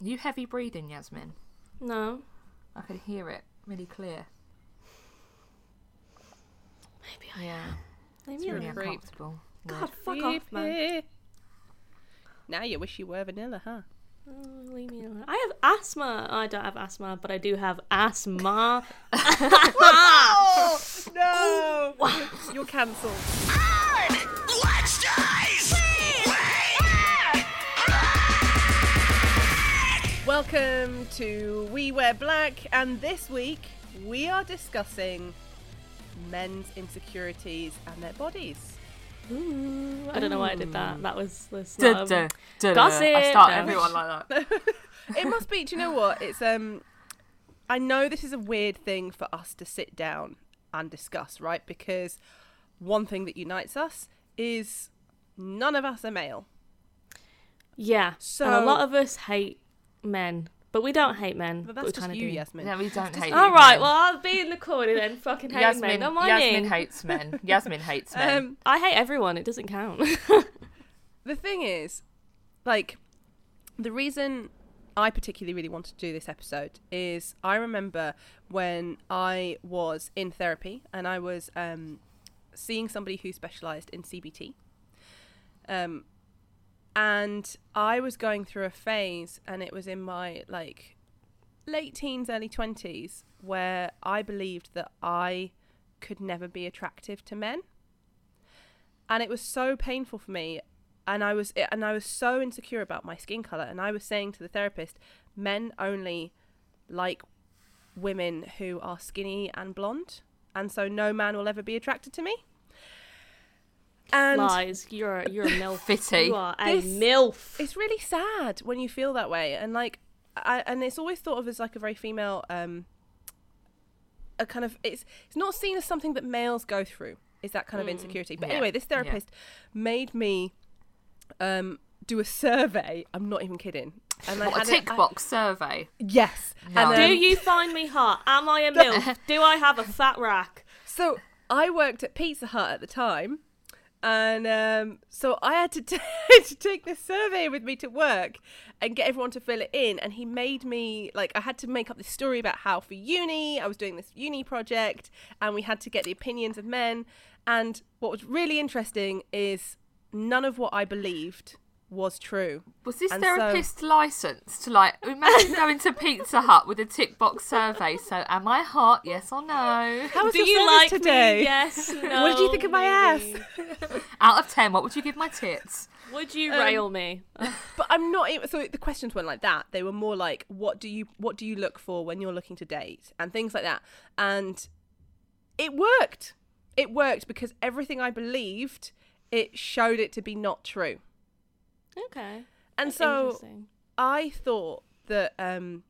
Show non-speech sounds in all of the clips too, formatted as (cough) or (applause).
You heavy breathing, Yasmin. No. I could hear it really clear. Maybe I Yeah, Maybe it's I really am. creep. uncomfortable. God, fuck off, man. Creepy. Now you wish you were vanilla, huh? Oh, leave me alone. I have asthma. Oh, I don't have asthma, but I do have asthma. (laughs) Oh (laughs) no! You're cancelled. Ah! Welcome to We Wear Black, and this week we are discussing men's insecurities and their bodies. Ooh, I don't know why I did that. That was the Duh, slum. duh, duh, Gossip. I start No. everyone like that. (laughs) it must be. Do you know what? It's um. I know this is a weird thing for us to sit down and discuss, right? Because one thing that unites us is none of us are male. Yeah. So- and a lot of us hate men, but we don't hate men. But we're that's just you, do. Yasmin. No, we don't hate. All you, men. Well, I'll be in the corner then. Fucking hate Yasmin, men. Don't mind Yasmin me. hates men. (laughs) Yasmin hates men. Um, I hate everyone. It doesn't count. (laughs) the thing is, like, the reason I particularly really wanted to do this episode is I remember when I was in therapy and I was um, seeing somebody who specialised in CBT. Um, and I was going through a phase, and it was in my like late teens, early 20s, where I believed that I could never be attractive to men. And it was so painful for me and I was and I was so insecure about my skin color and I was saying to the therapist men only like women who are skinny and blonde and so no man will ever be attracted to me and Lies. You're a, you're a (laughs) milf. Fitty. You are a This- milf. it's really sad when you feel that way and like I, and it's always thought of as like a very female um a kind of it's it's not seen as something that males go through is that kind of insecurity but Yeah, anyway this therapist made me um do a survey i'm not even kidding and What, a it- tick box survey. yes and, Do um, you find me hot? Am I a (laughs) milf? Do I have a fat rack? So I worked at Pizza Hut at the time, and um, so I had to, (laughs) t- to take this survey with me to work and get everyone to fill it in. And he made me like I had to make up this story about how for uni I was doing this uni project, and we had to get the opinions of men. And what was really interesting is none of what I believed was true. Was this And so- therapist licensed to like imagine going to Pizza Hut with a tick box survey? So, am I hot? Yes or no? How was Do your you service like today? me? Yes. No, (laughs) what did you think of my maybe. ass? Out of ten, what would you give my tits? Would you Um, rail me? (laughs) But I'm not. So the questions weren't like that. They were more like, what do you what do you look for when you're looking to date and things like that. And it worked. It worked because everything I believed, it showed it to be not true. Okay. And so I thought that. um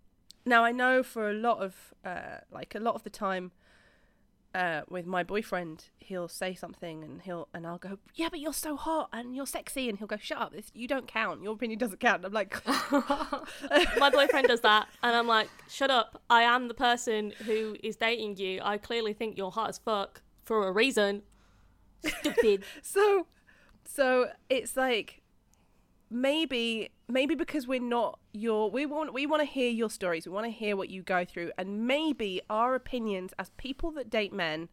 Now I know for a lot of uh like a lot of the time. Uh, with my boyfriend, he'll say something and he'll and I'll go, yeah, but you're so hot and you're sexy, and he'll go, shut up, this you don't count, your opinion doesn't count. And I'm like, (laughs) My boyfriend does that, and I'm like, shut up. I am the person who is dating you. I clearly think you're hot as fuck for a reason. (laughs) Stupid. so so it's like maybe maybe because we're not your we want we want to hear your stories we want to hear what you go through and maybe our opinions as people that date men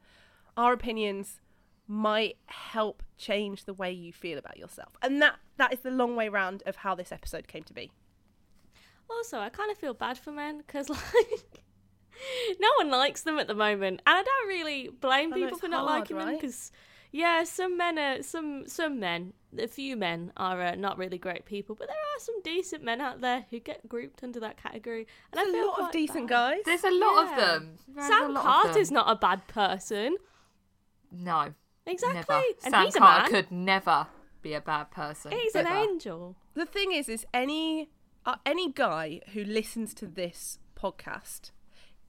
our opinions might help change the way you feel about yourself. And that that is the long way round of how this episode came to be. Also, I kind of feel bad for men because, (laughs) like, no one likes them at the moment, and I don't really blame know, people for not hard, liking them because, yeah, some men are some some men, a few men are uh, not really great people, but there are some decent men out there who get grouped under that category, and I There's a lot of decent bad. guys There's a lot Yeah. of them. There's Sam lot of Carter's not a bad person. No, Exactly, never. and Sam he's a Carter man. could never be a bad person. He's an angel. the thing is is any uh, any guy who listens to this podcast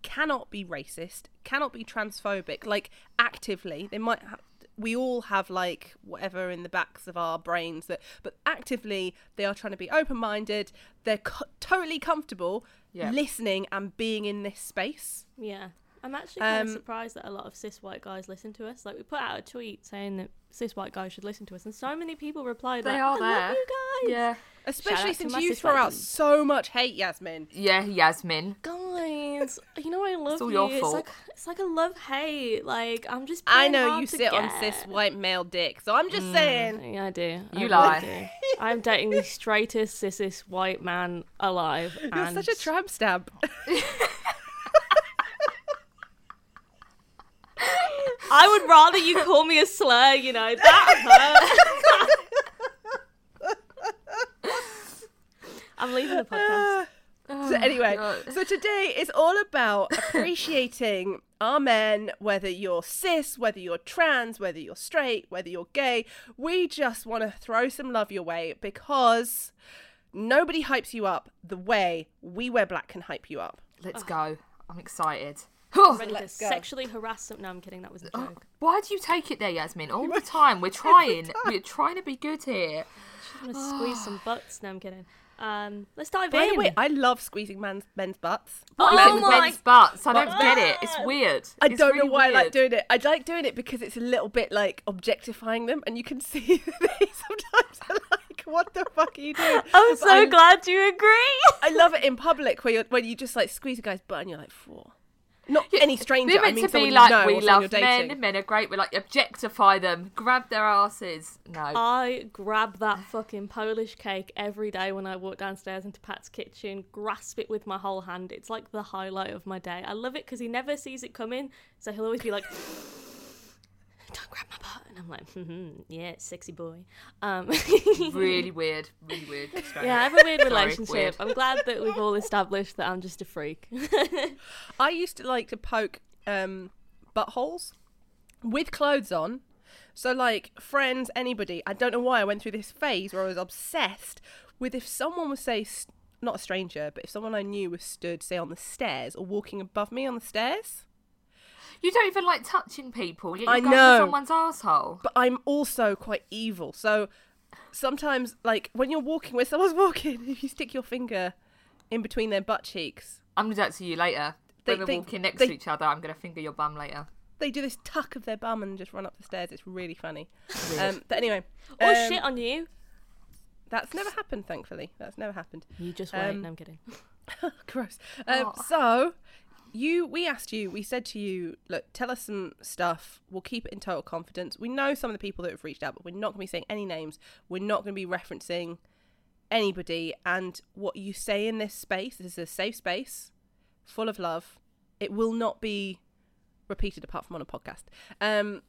cannot be racist cannot be transphobic like actively they might have we all have like whatever in the backs of our brains that but actively they are trying to be open-minded they're co- totally comfortable Yeah. listening and being in this space Yeah. I'm actually kind Um, of surprised that a lot of cis white guys listen to us. Like we put out a tweet saying that cis white guys should listen to us, and so many people replied They like, are "I there. love you guys." Yeah. Especially since you throw out so much hate, Yasmin. Yeah, Yasmin. Guys, you know I love it's all you. your it's fault. like it's like a love hate. Like I'm just. I know hard you to sit on cis white male dick, so I'm just mm. saying. Yeah, I do. I You really lie. do. I'm dating the straightest cisest white man alive. (laughs) You're and such a tramp stab. (laughs) I would rather you call me a slur. You know that hurt. (laughs) I'm leaving the podcast. (sighs) so oh anyway, God. so today is all about (laughs) appreciating our men, whether you're cis, whether you're trans, whether you're straight, whether you're gay. We just want to throw some love your way because nobody hypes you up the way we wear black can hype you up. Let's go. I'm excited. Ready to Let's go. sexually harass some. No, I'm kidding. That was a oh, joke. Why do you take it there, Yasmin? All the (laughs) time. We're trying. We're trying to be good here. I'm gonna squeeze some butts. No, I'm kidding. Um, let's dive By in. the way, I love squeezing men's men's butts. Oh Men- my- men's butts. I don't get it. It's weird. I It's don't really know why I like doing it. I like doing it because it's a little bit like objectifying them, and you can (laughs) see (laughs) that they sometimes are like, "What the fuck are you doing?" (laughs) I'm But so I- glad you agree. I love it in public where you when you just like squeeze a guy's butt and you're like, "Four." Not any stranger. We're I meant mean to be like we love men. Men are great. We like objectify them, grab their asses. No, I grab that fucking Polish cake every day when I walk downstairs into Pat's kitchen, grasp it with my whole hand. It's like the highlight of my day. I love it because he never sees it coming, so he'll always be like, "Don't grab my butt," and I'm like, mm-hmm, "Yeah, sexy boy." Um, really (laughs) weird. Really weird. Strange. yeah, I have a weird Sorry, relationship. weird. I'm glad that we've all established that I'm just a freak. (laughs) I used to like to poke um, buttholes with clothes on. So, like, friends, anybody. I don't know why I went through this phase where I was obsessed with if someone was, say, s- not a stranger, but if someone I knew was stood, say, on the stairs or walking above me on the stairs. You don't even like touching people. Yet you're I going know. for someone's asshole. But I'm also quite evil. So, sometimes, like, when you're walking, when someone's (laughs) walking, (laughs) if you stick your finger in between their butt cheeks, I'm gonna do that to you later. They- when we're they- walking next they- to each other, I'm gonna finger your bum later. they do this tuck of their bum and just run up the stairs. It's really funny. (laughs) Um, but anyway, or um, shit on you. That's never happened, thankfully. That's never happened. You just wait. um, no, I'm kidding. Gross. Um, Oh. So, you, we asked you, we said to you, look, tell us some stuff. We'll keep it in total confidence. We know some of the people that have reached out, but we're not going to be saying any names. We're not going to be referencing anybody. And what you say in this space this is a safe space, full of love. It will not be repeated apart from on a podcast. Um,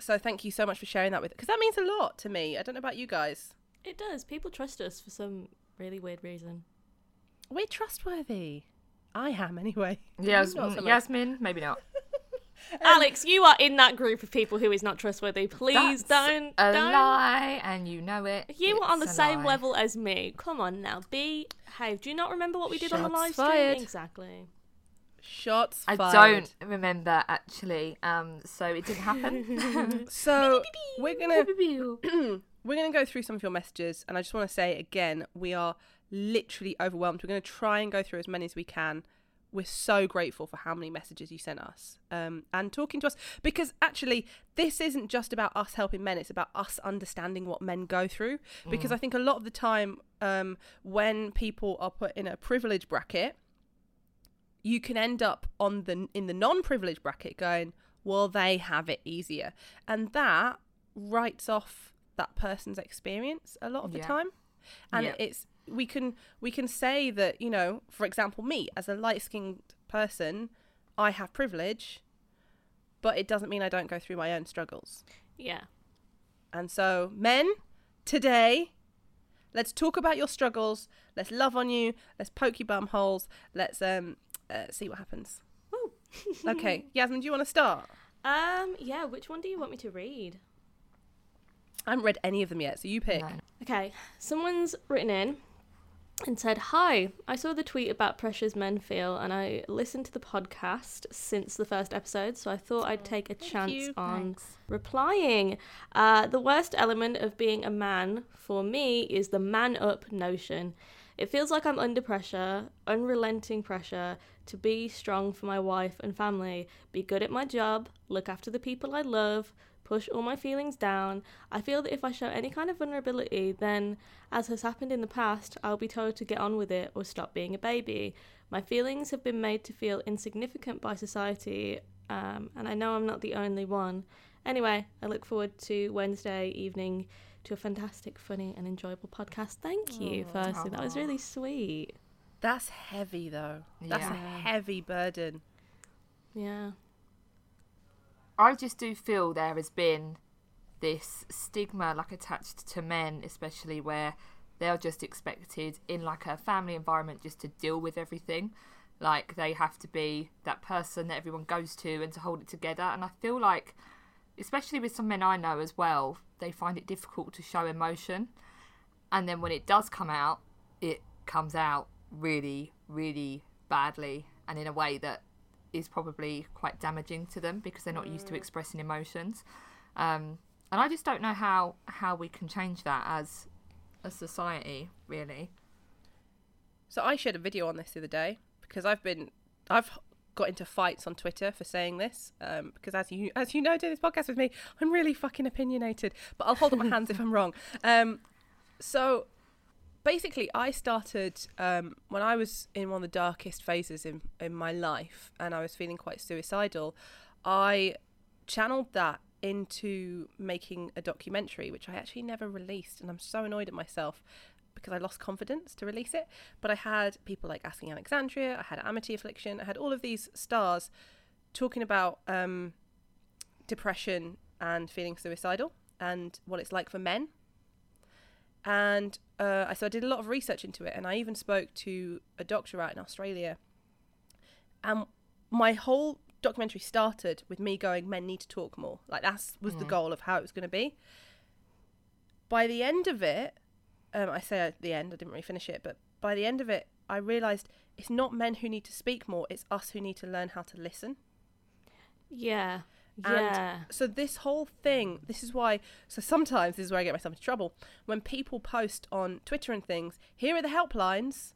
so thank you so much for sharing that with because that means a lot to me. I don't know about you guys. It does. People trust us for some really weird reason. We're trustworthy. I am anyway. (laughs) Yes, so. Yasmin, maybe not. (laughs) Alex, you are in that group of people who is not trustworthy. Please That's don't. A don't. lie, and you know it. You are on the same lie. level as me. Come on now, be. Hey, Do you not remember what we did on the Shots live stream? fired. Exactly. Shots fired. I don't remember actually. Um, so it didn't happen. (laughs) So we're gonna We're (clears throat) we're gonna go through some of your messages, and I just want to say again, we are literally overwhelmed. We're gonna try and go through as many as we can. We're so grateful for how many messages you sent us um, and talking to us because actually, this isn't just about us helping men, it's about us understanding what men go through. Because I think a lot of the time, um, when people are put in a privilege bracket, you can end up on the in the non-privileged bracket going well they have it easier and that writes off that person's experience a lot of the Yeah. time and Yeah. it's we can we can say that you know for example me as a light-skinned person i have privilege but it doesn't mean i don't go through my own struggles Yeah. and so men today let's talk about your struggles let's love on you let's poke your bum holes let's um uh, see what happens Woo. (laughs) okay yasmin do you want to start Um. Yeah. Which one do you want me to read? I haven't read any of them yet, so you pick. No. Okay. Someone's written in and said, "Hi, I saw the tweet about pressures men feel, and I listened to the podcast since the first episode, so I thought I'd take a chance you. on Thanks. replying. Uh, the worst element of being a man for me is the man up notion. It feels like I'm under pressure, unrelenting pressure, to be strong for my wife and family, be good at my job, look after the people I love, push all my feelings down. I feel that if I show any kind of vulnerability, then, as has happened in the past, I'll be told to get on with it or stop being a baby. My feelings have been made to feel insignificant by society, um, and I know I'm not the only one. Anyway, I look forward to Wednesday evening to a fantastic, funny, and enjoyable podcast. Thank you, firstly. That was really sweet. That's heavy though. That's a heavy burden. Yeah. I just do feel there has been this stigma like attached to men, especially where they're just expected in like a family environment just to deal with everything. Like they have to be that person that everyone goes to and to hold it together. And I feel like, especially with some men I know as well, they find it difficult to show emotion. And then when it does come out, it comes out really, really badly and in a way that is probably quite damaging to them because they're not used to expressing emotions. Um, and I just don't know how how we can change that as a society, really. So I shared a video on this the other day because I've been I've got into fights on Twitter for saying this um, because as you as you know doing this podcast with me I'm really fucking opinionated but I'll hold up my (laughs) hands if I'm wrong um, so basically I started um, when I was in one of the darkest phases in, in my life and I was feeling quite suicidal I channeled that into making a documentary which I actually never released and I'm so annoyed at myself because I lost confidence to release it. But I had people like Asking Alexandria, I had Amity Affliction, I had all of these stars talking about um, depression and feeling suicidal and what it's like for men. And uh, so I did a lot of research into it, and I even spoke to a doctor out in Australia. And my whole documentary started with me going, "Men need to talk more." Like that was the goal of how it was going to be. By the end of it, um, I say at the end, I didn't really finish it, but by the end of it, I realised it's not men who need to speak more, it's us who need to learn how to listen. Yeah. And Yeah. so this whole thing, this is why. So sometimes this is where I get myself into trouble when people post on Twitter and things. Here are the helplines.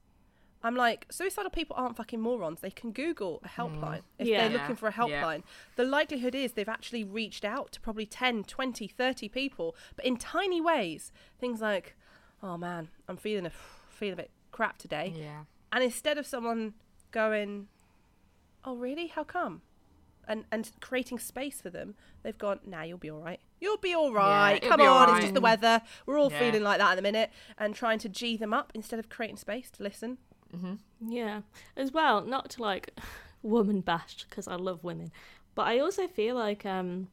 I'm like, suicidal people aren't fucking morons. They can Google a mm. helpline if Yeah. they're looking for a Yeah. helpline. The likelihood is they've actually reached out to probably 10, 20, 30 people, but in tiny ways. Things like, oh man, I'm feeling a (sighs) feeling a bit crap today. Yeah. And instead of someone going, "Oh, really? How come?" And and creating space for them, they've gone, "Nah, you'll be all right. You'll be all right. it'll Come on, all it's just the weather. We're all Yeah. feeling like that at the minute." And trying to g them up instead of creating space to listen. Yeah. As well, not to like (laughs) woman bash because I love women, but I also feel like um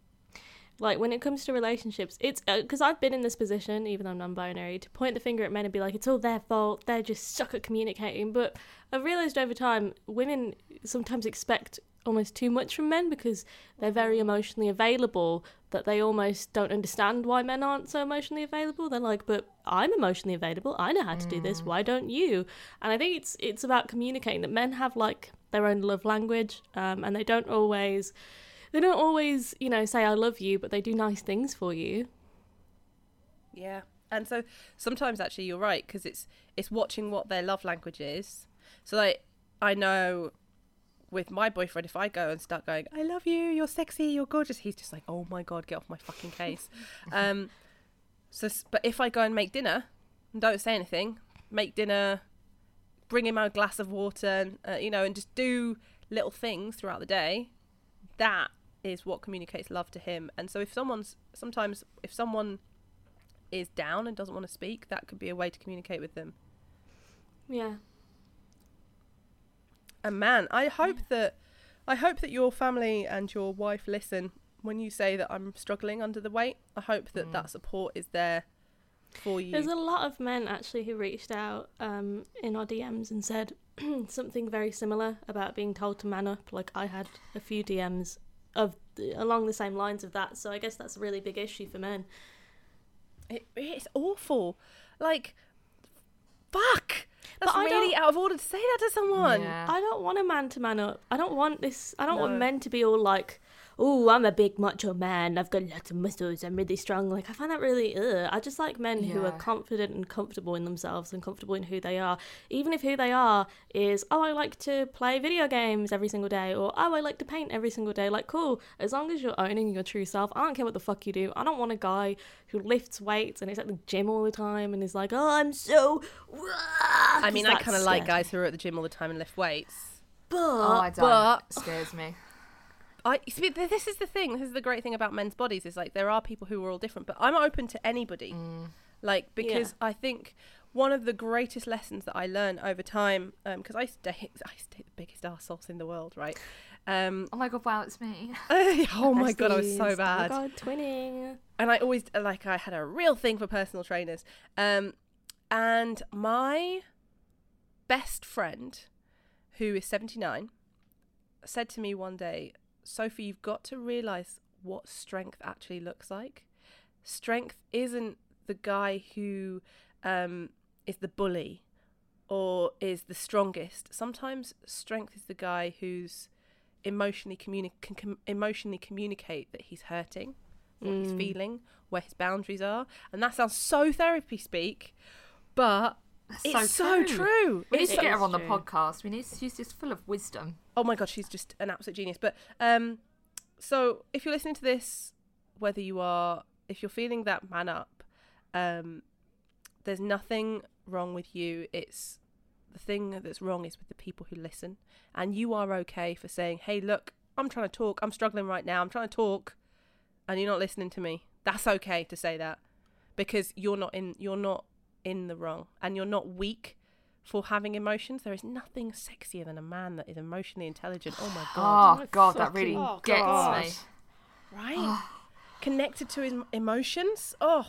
like when it comes to relationships, it's because I've been in this position, even though I'm non-binary, to point the finger at men and be like, it's all their fault. They're just suck at communicating. But I've realized over time, women sometimes expect almost too much from men because they're very emotionally available that they almost don't understand why men aren't so emotionally available. They're like but i'm emotionally available. I know how to do this. Why don't you? And i think it's it's about communicating that men have like their own love language um, and they don't always they don't always you know say i love you but they do nice things for you. Yeah. And so sometimes actually you're right because it's it's watching what their love language is. So like I know with my boyfriend if I go and start going I love you, you're sexy, you're gorgeous, he's just like oh my god, get off my fucking case. (laughs) um so but if I go and make dinner and don't say anything, make dinner, bring him a glass of water and uh, you know and just do little things throughout the day, that is what communicates love to him. And so if someone's sometimes if someone is down and doesn't want to speak, that could be a way to communicate with them. yeah And man, I hope that I hope that your family and your wife listen when you say that I'm struggling under the weight. I hope that that support is there for you. There's a lot of men actually who reached out um, in our DMs and said (clears throat) something very similar about being told to man up. Like I had a few DMs of along the same lines of that. So I guess that's a really big issue for men. It, it's awful. Like, fuck. That's But I really don't- out of order to say that to someone. Yeah. I don't want a man to man up. I don't want this. I don't want men to be all like, oh, I'm a big macho man. I've got lots of muscles. I'm really strong. Like I find that really. Ugh. I just like men who are confident and comfortable in themselves and comfortable in who they are, even if who they are is oh, I like to play video games every single day, or oh, I like to paint every single day. Like cool, as long as you're owning your true self. I don't care what the fuck you do. I don't want a guy who lifts weights and is at the gym all the time and is like, oh, I'm so. I mean, I kind of like guys who are at the gym all the time and lift weights. But Oh, I don't. but- scares me. I see, this is the thing. This is the great thing about men's bodies is like there are people who are all different, but I'm open to anybody. Mm. Like because I think one of the greatest lessons that I learned over time, because I used to date, I used to date the biggest arseholes in the world, right? Um, Oh my god, wow, it's me. (laughs) oh my god, I was so bad. Oh my god, twinning. and I always like I had a real thing for personal trainers. Um, and my best friend, who is seventy nine, said to me one day, "Sophie, you've got to realize what strength actually looks like. Strength isn't the guy who um, is the bully." Or is the strongest. Sometimes strength is the guy who's emotionally communi- can com- emotionally communicate that he's hurting, what he's feeling, where his boundaries are, and that sounds so therapy speak, but it's so, true. We need It's to so- get her on the true. podcast. We need. She's just full of wisdom. Oh my god, she's just an absolute genius. But um, so if you're listening to this, whether you are, if you're feeling that man up, um, there's nothing wrong with you. It's the thing that's wrong is with the people who listen, and you are okay for saying, "Hey, look, I'm trying to talk. I'm struggling right now. I'm trying to talk, and you're not listening to me." That's okay to say that because you're not in you're not in the wrong, and you're not weak for having emotions. There is nothing sexier than a man that is emotionally intelligent. Oh my (sighs) god! Oh god, that really fucking gets God. me. right? Connected to his emotions. Oh,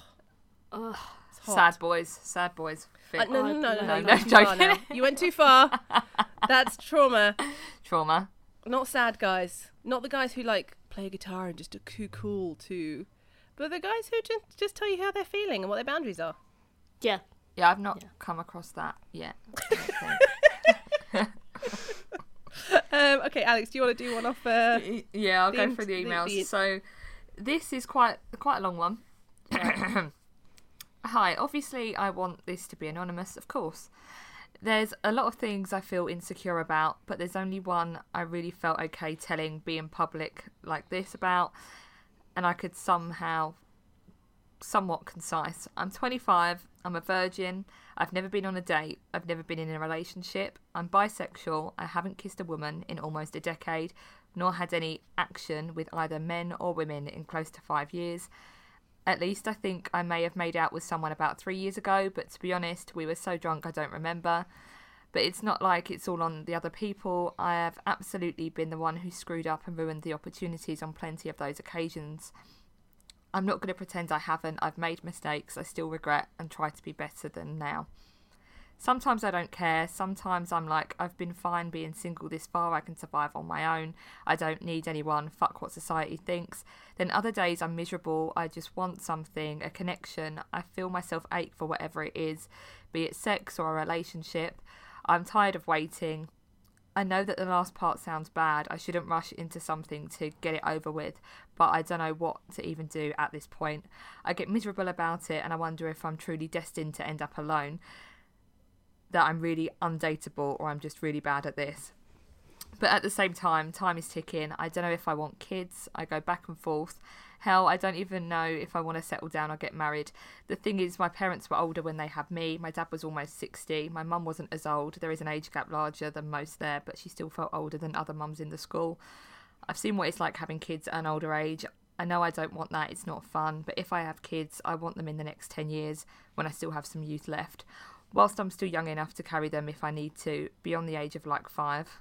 Ugh. it's hot. Sad boys, sad boys. Uh, Fit. no, no, no, no, No, no, no, you went too far joking. You went too far. (laughs) That's trauma. Trauma. Not sad guys. Not the guys who like play guitar and just are too cool to, but the guys who just just tell you how they're feeling and what their boundaries are. Yeah. Yeah, I've not Yeah. come across that yet. (laughs) Um, okay, Alex, do you want to do one off? Uh, yeah, I'll go through the the- emails. the- So this is quite quite a long one. (coughs) Hi, obviously I want this to be anonymous, of course. There's a lot of things I feel insecure about, but there's only one I really felt okay telling being public like this about, and I could somehow somewhat concise. I'm 25, I'm a virgin, I've never been on a date, I've never been in a relationship, I'm bisexual, I haven't kissed a woman in almost a decade, nor had any action with either men or women in close to five years. At least I think I may have made out with someone about three years ago, but to be honest, we were so drunk I don't remember. But it's not like it's all on the other people. I have absolutely been the one who screwed up and ruined the opportunities on plenty of those occasions. I'm not going to pretend I haven't. I've made mistakes I still regret and try to be better than now. Sometimes I don't care. Sometimes I'm like, I've been fine being single this far. I can survive on my own. I don't need anyone. Fuck what society thinks. Then other days I'm miserable. I just want something, a connection. I feel myself ache for whatever it is, be it sex or a relationship. I'm tired of waiting. I know that the last part sounds bad. I shouldn't rush into something to get it over with, but I don't know what to even do at this point. I get miserable about it and I wonder if I'm truly destined to end up alone, that I'm really undateable or I'm just really bad at this. But at the same time, time is ticking. I don't know if I want kids. I go back and forth. Hell, I don't even know if I want to settle down or get married. The thing is, my parents were older when they had me. My dad was almost 60. My mum wasn't as old. There is an age gap larger than most there, but she still felt older than other mums in the school. I've seen what it's like having kids at an older age. I know I don't want that, it's not fun, but if I have kids, I want them in the next 10 years when I still have some youth left. Whilst I'm still young enough to carry them if I need to, beyond the age of like five.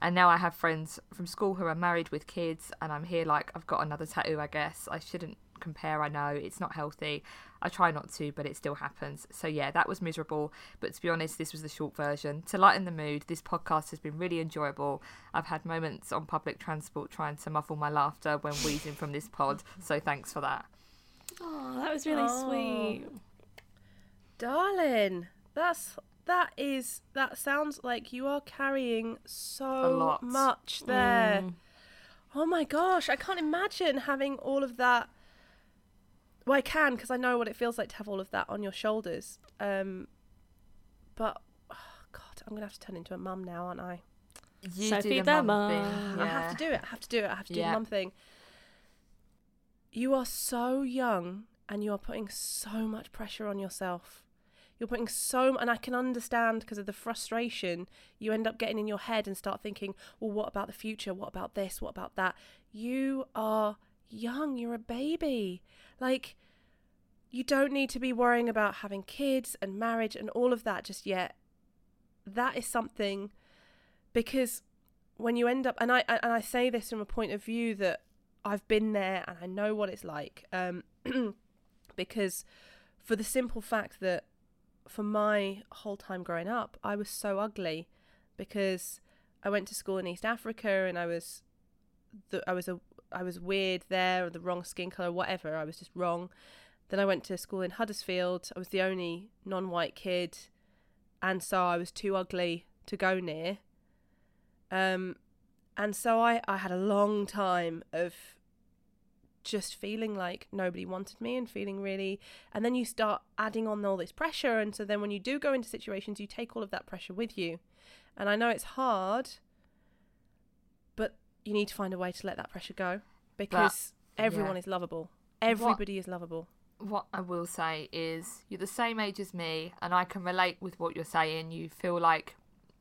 And now I have friends from school who are married with kids, and I'm here like I've got another tattoo, I guess. I shouldn't compare, I know. It's not healthy. I try not to, but it still happens. So, yeah, that was miserable. But to be honest, this was the short version. To lighten the mood, this podcast has been really enjoyable. I've had moments on public transport trying to muffle my laughter when wheezing from this pod. (laughs) So, thanks for that. Oh, that was really Oh. sweet. Darling, that's that is that sounds like you are carrying so much there. Oh my gosh, I can't imagine having all of that. Well, I can because I know what it feels like to have all of that on your shoulders. Um, but oh God, I'm gonna have to turn into a mum now, aren't I? You Sophie do the the mum thing. mum. I have to do it. I have to do it. I have to do Yeah. the mum thing. You are so young, and you are putting so much pressure on yourself. You're putting so, and I can understand because of the frustration you end up getting in your head and start thinking, well, what about the future? What about this? What about that? You are young. You're a baby. Like, you don't need to be worrying about having kids and marriage and all of that just yet. That is something because when you end up, and I and I say this from a point of view that I've been there and I know what it's like. Um, (clears throat) because for the simple fact that for my whole time growing up, I was so ugly because I went to school in East Africa and I was the, I was a I was weird there or the wrong skin color whatever I was just wrong. Then I went to school in Huddersfield. I was the only non-white kid, and so I was too ugly to go near. Um, and so I I had a long time of just feeling like nobody wanted me and feeling really and then you start adding on all this pressure and so then when you do go into situations you take all of that pressure with you and i know it's hard but you need to find a way to let that pressure go because everyone yeah. is lovable everybody is lovable what I will say is you're the same age as me, and I can relate with what you're saying. You feel like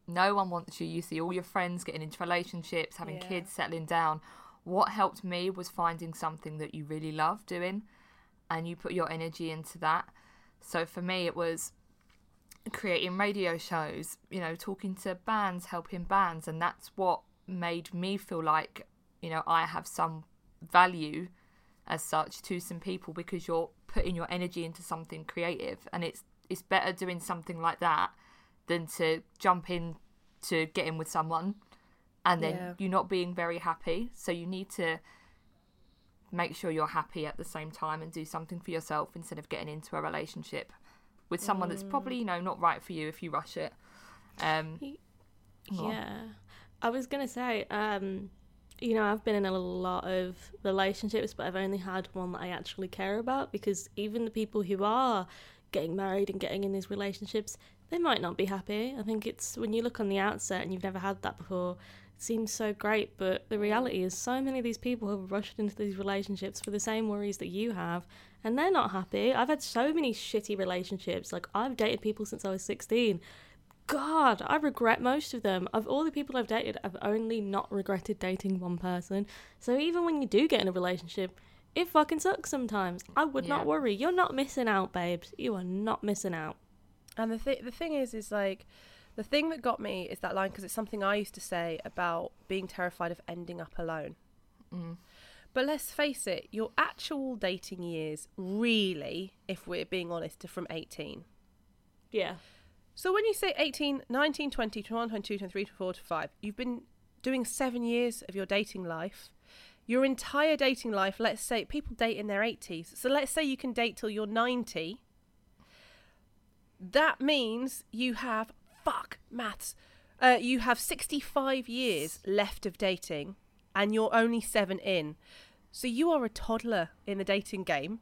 no one wants you. You see all your friends getting into relationships, having Yeah. kids, settling down. What helped me was finding something that you really love doing, and you put your energy into that. So for me, it was creating radio shows, you know, talking to bands, helping bands, and that's what made me feel like, you know, I have some value as such to some people because you're putting your energy into something creative and it's it's better doing something like that than to jump in to get in with someone and then Yeah. you're not being very happy so you need to make sure you're happy at the same time and do something for yourself instead of getting into a relationship with someone that's probably you know not right for you if you rush it um Yeah. I was going to say, um, you know, I've been in a lot of relationships, but I've only had one that I actually care about because even the people who are getting married and getting in these relationships, they might not be happy. I think it's when you look on the outset and you've never had that before, seems so great, but the reality is so many of these people have rushed into these relationships for the same worries that you have, and they're not happy. I've had so many shitty relationships. Like, I've dated people since I was 16. God, I regret most of them. Of all the people I've dated, I've only not regretted dating one person. So even when you do get in a relationship, it fucking sucks sometimes. I would Yeah. not worry. You're not missing out, babes. You are not missing out. And the th- the thing is, is like, the thing that got me is that line because it's something I used to say about being terrified of ending up alone. Mm. But let's face it, your actual dating years, really, if we're being honest, are from 18. Yeah. So when you say 18, 19, 20, 21, 22, 23, 24, 25, you've been doing seven years of your dating life. Your entire dating life, let's say people date in their 80s. So let's say you can date till you're 90. That means you have, fuck, maths. Uh, you have 65 years left of dating and you're only seven in. So you are a toddler in the dating game.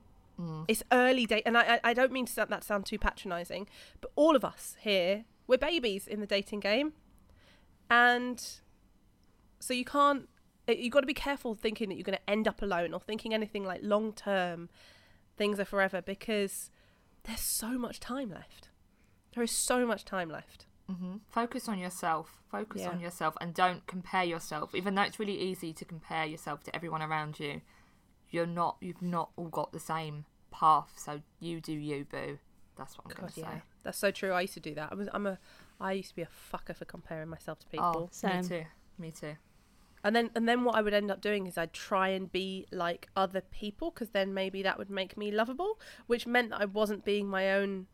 It's early date, and I, I I don't mean to sound, that sound too patronising, but all of us here we're babies in the dating game, and so you can't. You've got to be careful thinking that you're going to end up alone or thinking anything like long term things are forever because there's so much time left. There is so much time left. Hmm Focus on yourself. Focus Yeah. on yourself and don't compare yourself. Even though it's really easy to compare yourself to everyone around you, you're not. You've not all got the same path. So you do you, boo. That's what I'm gonna yeah, say. that's so true. I used to do that. I was, I'm a, I used to be a fucker for comparing myself to Oh, people. Same. me too. Me too. And then and then what I would end up doing is I'd try and be like other people because then maybe that would make me lovable, which meant that I wasn't being my own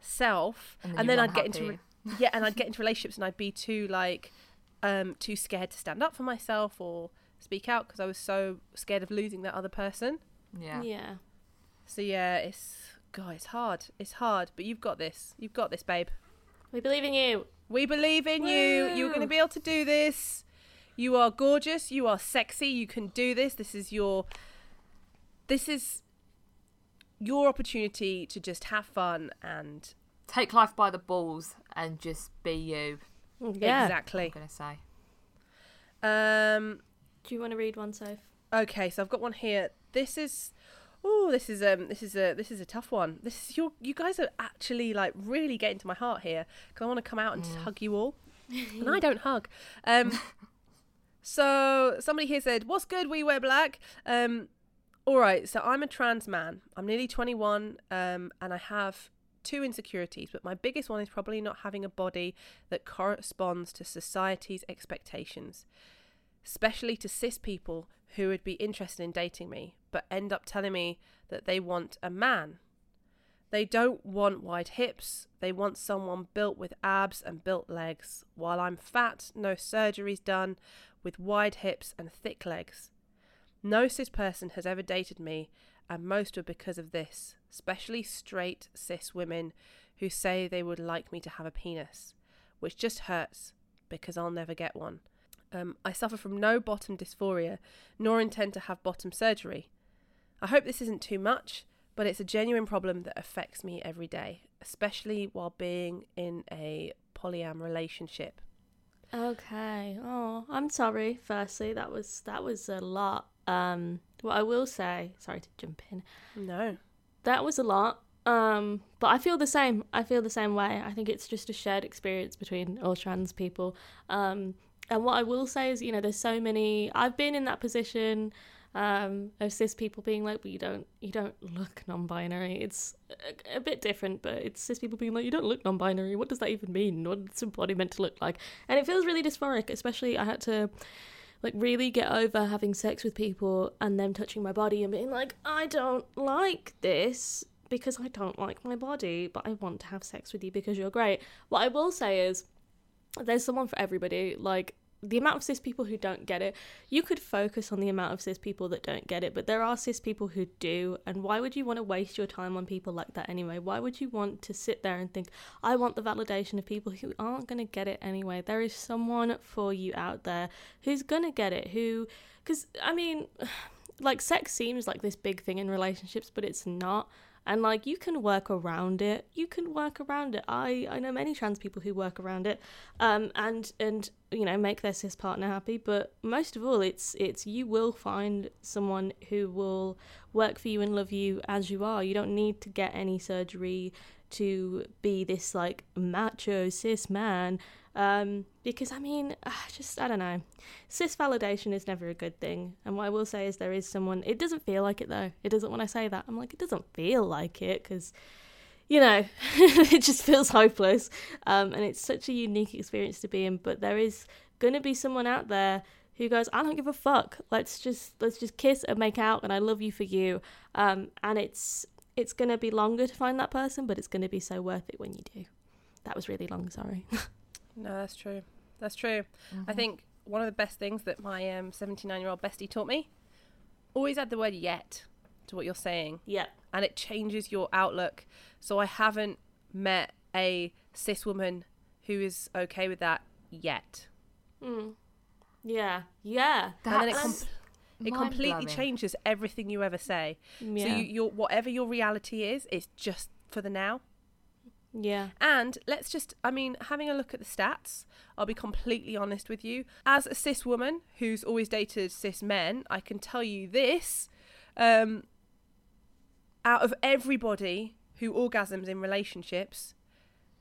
self. And And then then, I'd get into re- yeah, and I'd get into relationships and I'd be too like um too scared to stand up for myself or speak out because I was so scared of losing that other person. Yeah. Yeah. So yeah, it's God, it's hard. It's hard, but you've got this. You've got this, babe. We believe in you. We believe in you. You're going to be able to do this. You are gorgeous. You are sexy. You can do this. This is your. This is your opportunity to just have fun and Take life by the balls and just be you. Yeah. I'm exactly. gonna say. Um. Do you want to read one, Soph? Okay, so I've got one here. This is. Oh, this is um, this is a this is a tough one. This is your you guys are actually like really getting to my heart here because I want to come out and just hug you all, (laughs) and I don't hug. Um, (laughs) so somebody here said, "What's good? We wear black." Um, all right, so I'm a trans man. I'm nearly 21, um, and I have two insecurities, but my biggest one is probably not having a body that corresponds to society's expectations, especially to cis people who would be interested in dating me, but end up telling me that they want a man. They don't want wide hips. They want someone built with abs and built legs, while I'm fat, no surgeries done, with wide hips and thick legs. No cis person has ever dated me, and most were because of this, especially straight cis women who say they would like me to have a penis, which just hurts because I'll never get one. Um, I suffer from no bottom dysphoria, nor intend to have bottom surgery. I hope this isn't too much, but it's a genuine problem that affects me every day, especially while being in a polyam relationship. Okay. Oh, I'm sorry. Firstly, that was that was a lot. Um, what I will say, sorry to jump in, No. that was a lot. Um, but I feel the same. I feel the same way. I think it's just a shared experience between all trans people. Um, and what I will say is, you know, there's so many. I've been in that position um, of cis people being like, "But you don't, you don't look non-binary." It's a, a bit different, but it's cis people being like, "You don't look non-binary." What does that even mean? What's a body meant to look like? And it feels really dysphoric. Especially, I had to like really get over having sex with people and them touching my body and being like, I don't like this because I don't like my body, but I want to have sex with you because you're great. What I will say is there's someone for everybody. Like the amount of cis people who don't get it, you could focus on the amount of cis people that don't get it, but there are cis people who do. And why would you want to waste your time on people like that anyway? Why would you want to sit there and think, I want the validation of people who aren't going to get it anyway? There is someone for you out there who's going to get it, who, because I mean, (sighs) like sex seems like this big thing in relationships, but it's not and like you can work around it. You can work around it. I i know many trans people who work around it um and and you know make their cis partner happy. But most of all it's it's you will find someone who will work for you and love you as you are. You don't need to get any surgery to be this like macho cis man um, because I mean, (sighs) just I don't know. Cis validation is never a good thing, and what I will say is there is someone. It doesn't feel like it though. It doesn't when I say that. I'm like, it doesn't feel like it because, you know, (laughs) it just feels hopeless. Um, and it's such a unique experience to be in. But there is gonna be someone out there who goes, I don't give a fuck. Let's just let's just kiss and make out, and I love you for you. Um, and it's it's gonna be longer to find that person, but it's gonna be so worth it when you do. That was really long. Sorry. (laughs) No, that's true. That's true. I think one of the best things that my um, 79 year old bestie taught me always add the word yet to what you're saying, yeah. and it changes your outlook. So I haven't met a cis woman who is okay with that yet. Mm. Yeah. Yeah. and then it, com- it completely changes everything you ever say. Yeah. So you, your whatever your reality is, it's just for the now. Yeah. And let's just, I mean, having a look at the stats, I'll be completely honest with you. As a cis woman who's always dated cis men, I can tell you this. Um, out of everybody who orgasms in relationships,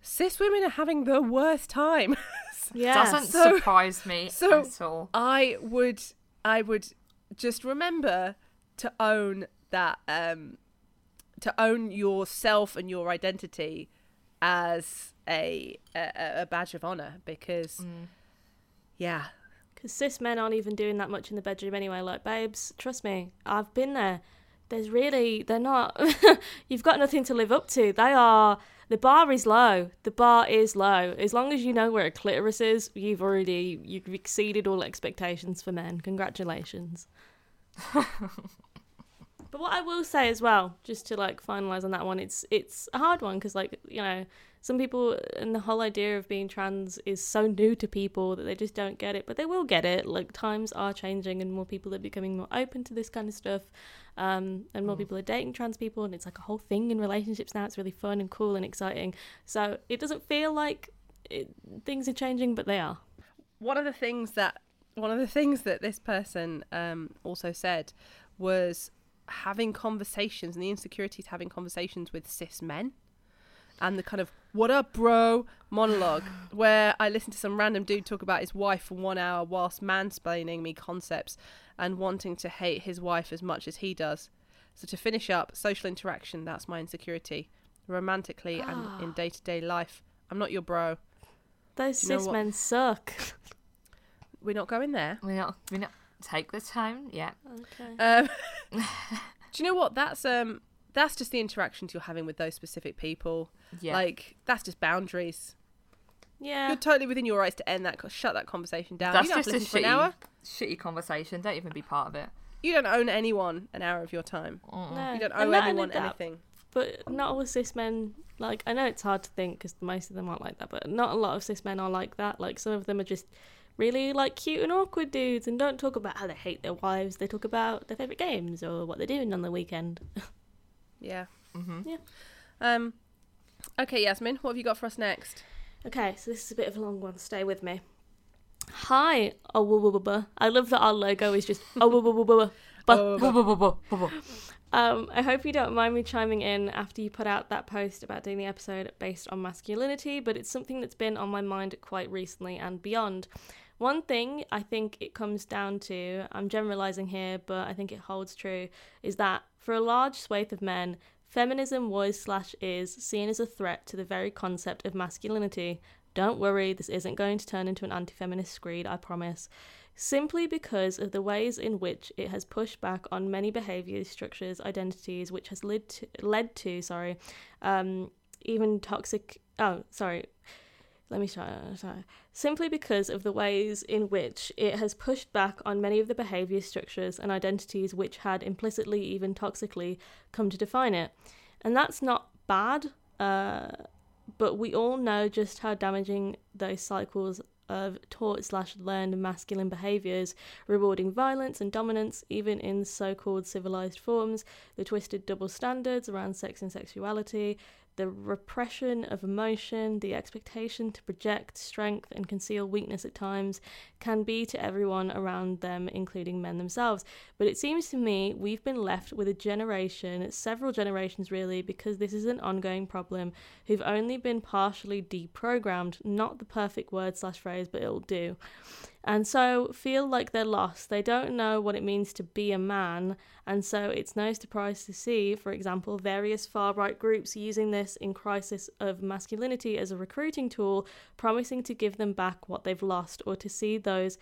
cis women are having the worst time. (laughs) Yeah. Doesn't So- surprise me (laughs) so- at all. I would, I would just remember to own that, um, to own yourself and your identity as a a, a badge of honor because, mm. yeah, Because cis men aren't even doing that much in the bedroom anyway. Like, babes, trust me, I've been there. There's really, they're not, (laughs) you've got nothing to live up to. They are, the bar is low. The bar is low. As long as you know where a clitoris is, you've already, you've exceeded all expectations for men. Congratulations. (laughs) But what I will say as well, just to like finalize on that one, it's it's a hard one because like you know, some people and the whole idea of being trans is so new to people that they just don't get it, but they will get it. Like times are changing and more people are becoming more open to this kind of stuff. Um, and more people are dating trans people, and it's like a whole thing in relationships now. It's really fun and cool and exciting. So it doesn't feel like it, things are changing, but they are. one of the things that one of the things that this person um, also said was having conversations and the insecurities having conversations with cis men and the kind of what up bro? monologue (sighs) where i listened to some random dude talk about his wife for one hour whilst mansplaining me concepts and wanting to hate his wife as much as he does. So to finish up social interaction that's my insecurity. Romantically and ah. in day-to-day life i'm not your bro. Those you cis men suck. (laughs) we're not going there. We're not we're not take the time. Yeah. okay. Um, (laughs) do you know what? That's um, that's just the interactions you're having with those specific people. Yeah. Like that's just boundaries. Yeah. You're totally within your rights to end that, shut that conversation down. That's you don't just have a to listen for an hour. shitty, shitty conversation. Don't even be part of it. You don't own anyone an hour of your time. No. You don't owe anyone that, anything. But not all cis men, like, I know it's hard to think because most of them aren't like that, but not a lot of cis men are like that. Like, some of them are just really, like, cute and awkward dudes and don't talk about how they hate their wives. They talk about their favourite games or what they're doing on the weekend. Yeah. hmm Yeah. Um. Okay, Yasmin, what have you got for us next? Okay, so this is a bit of a long one. Stay with me. Hi, oh. I love that our logo is just oh. Um, I hope you don't mind me chiming in after you put out that post about doing the episode based on masculinity, but it's something that's been on my mind quite recently and beyond. One thing I think it comes down to, I'm generalizing here, but I think it holds true, is that for a large swathe of men, feminism was slash is seen as a threat to the very concept of masculinity. Don't worry, this isn't going to turn into an anti feminist screed, I promise simply because of the ways in which it has pushed back on many behaviors, structures, identities, which has led to, led to sorry, um, even toxic. Oh, sorry. Let me try. Sorry. Simply because of the ways in which it has pushed back on many of the behavior structures and identities which had implicitly, even toxically, come to define it. And that's not bad, uh, but we all know just how damaging those cycles of taught slash learned masculine behaviours, rewarding violence and dominance, even in so called civilized forms, the twisted double standards around sex and sexuality, the repression of emotion, the expectation to project strength and conceal weakness at times, can be to everyone around them, including men themselves. But it seems to me we've been left with a generation, several generations really, because this is an ongoing problem, who've only been partially deprogrammed, not the perfect word slash phrase, but it'll do. And so feel like they're lost. They don't know what it means to be a man, and so it's no surprise to see, for example, various far right groups using this in crisis of masculinity as a recruiting tool, promising to give them back what they've lost or to see those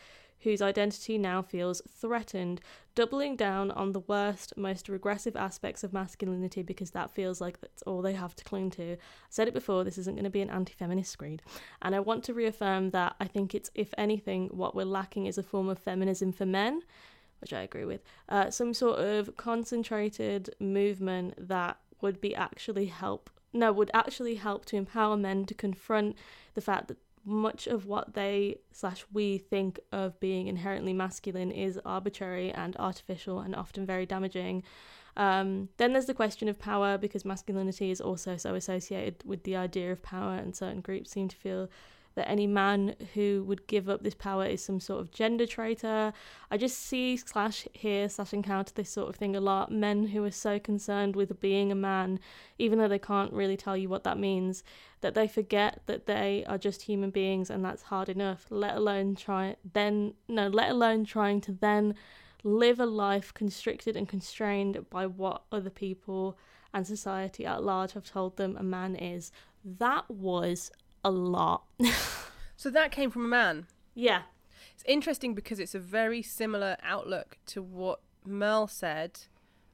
whose identity now feels threatened, doubling down on the worst, most regressive aspects of masculinity because that feels like that's all they have to cling to. I said it before, this isn't going to be an anti feminist screed. And I want to reaffirm that I think it's, if anything, what we're lacking is a form of feminism for men. Which I agree with. Uh, some sort of concentrated movement that would be actually help. No, would actually help to empower men to confront the fact that much of what they slash we think of being inherently masculine is arbitrary and artificial and often very damaging. Um, then there's the question of power because masculinity is also so associated with the idea of power, and certain groups seem to feel that any man who would give up this power is some sort of gender traitor. I just see slash hear slash encounter this sort of thing a lot. Men who are so concerned with being a man, even though they can't really tell you what that means, that they forget that they are just human beings and that's hard enough. Let alone try then no, let alone trying to then live a life constricted and constrained by what other people and society at large have told them a man is. That was a lot. (laughs) So that came from a man. yeah. It's interesting because it's a very similar outlook to what Merle said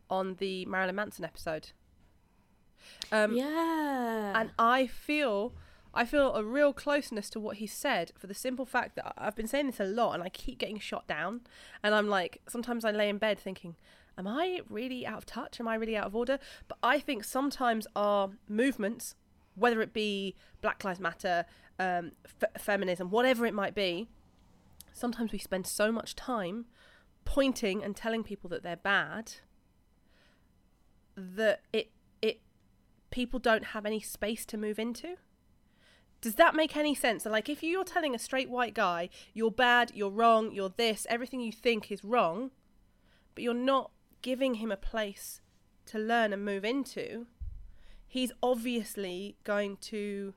on the Marilyn Manson episode. Um, yeah. and I feel I feel a real closeness to what he said for the simple fact that I've been saying this a lot and I keep getting shot down and I'm like sometimes I lay in bed thinking am I really out of touch am I really out of order but I think sometimes our movements whether it be Black Lives Matter, um, f- feminism, whatever it might be, sometimes we spend so much time pointing and telling people that they're bad that it it people don't have any space to move into. Does that make any sense? Like, if you're telling a straight white guy, you're bad, you're wrong, you're this, everything you think is wrong, but you're not giving him a place to learn and move into, he's obviously going to.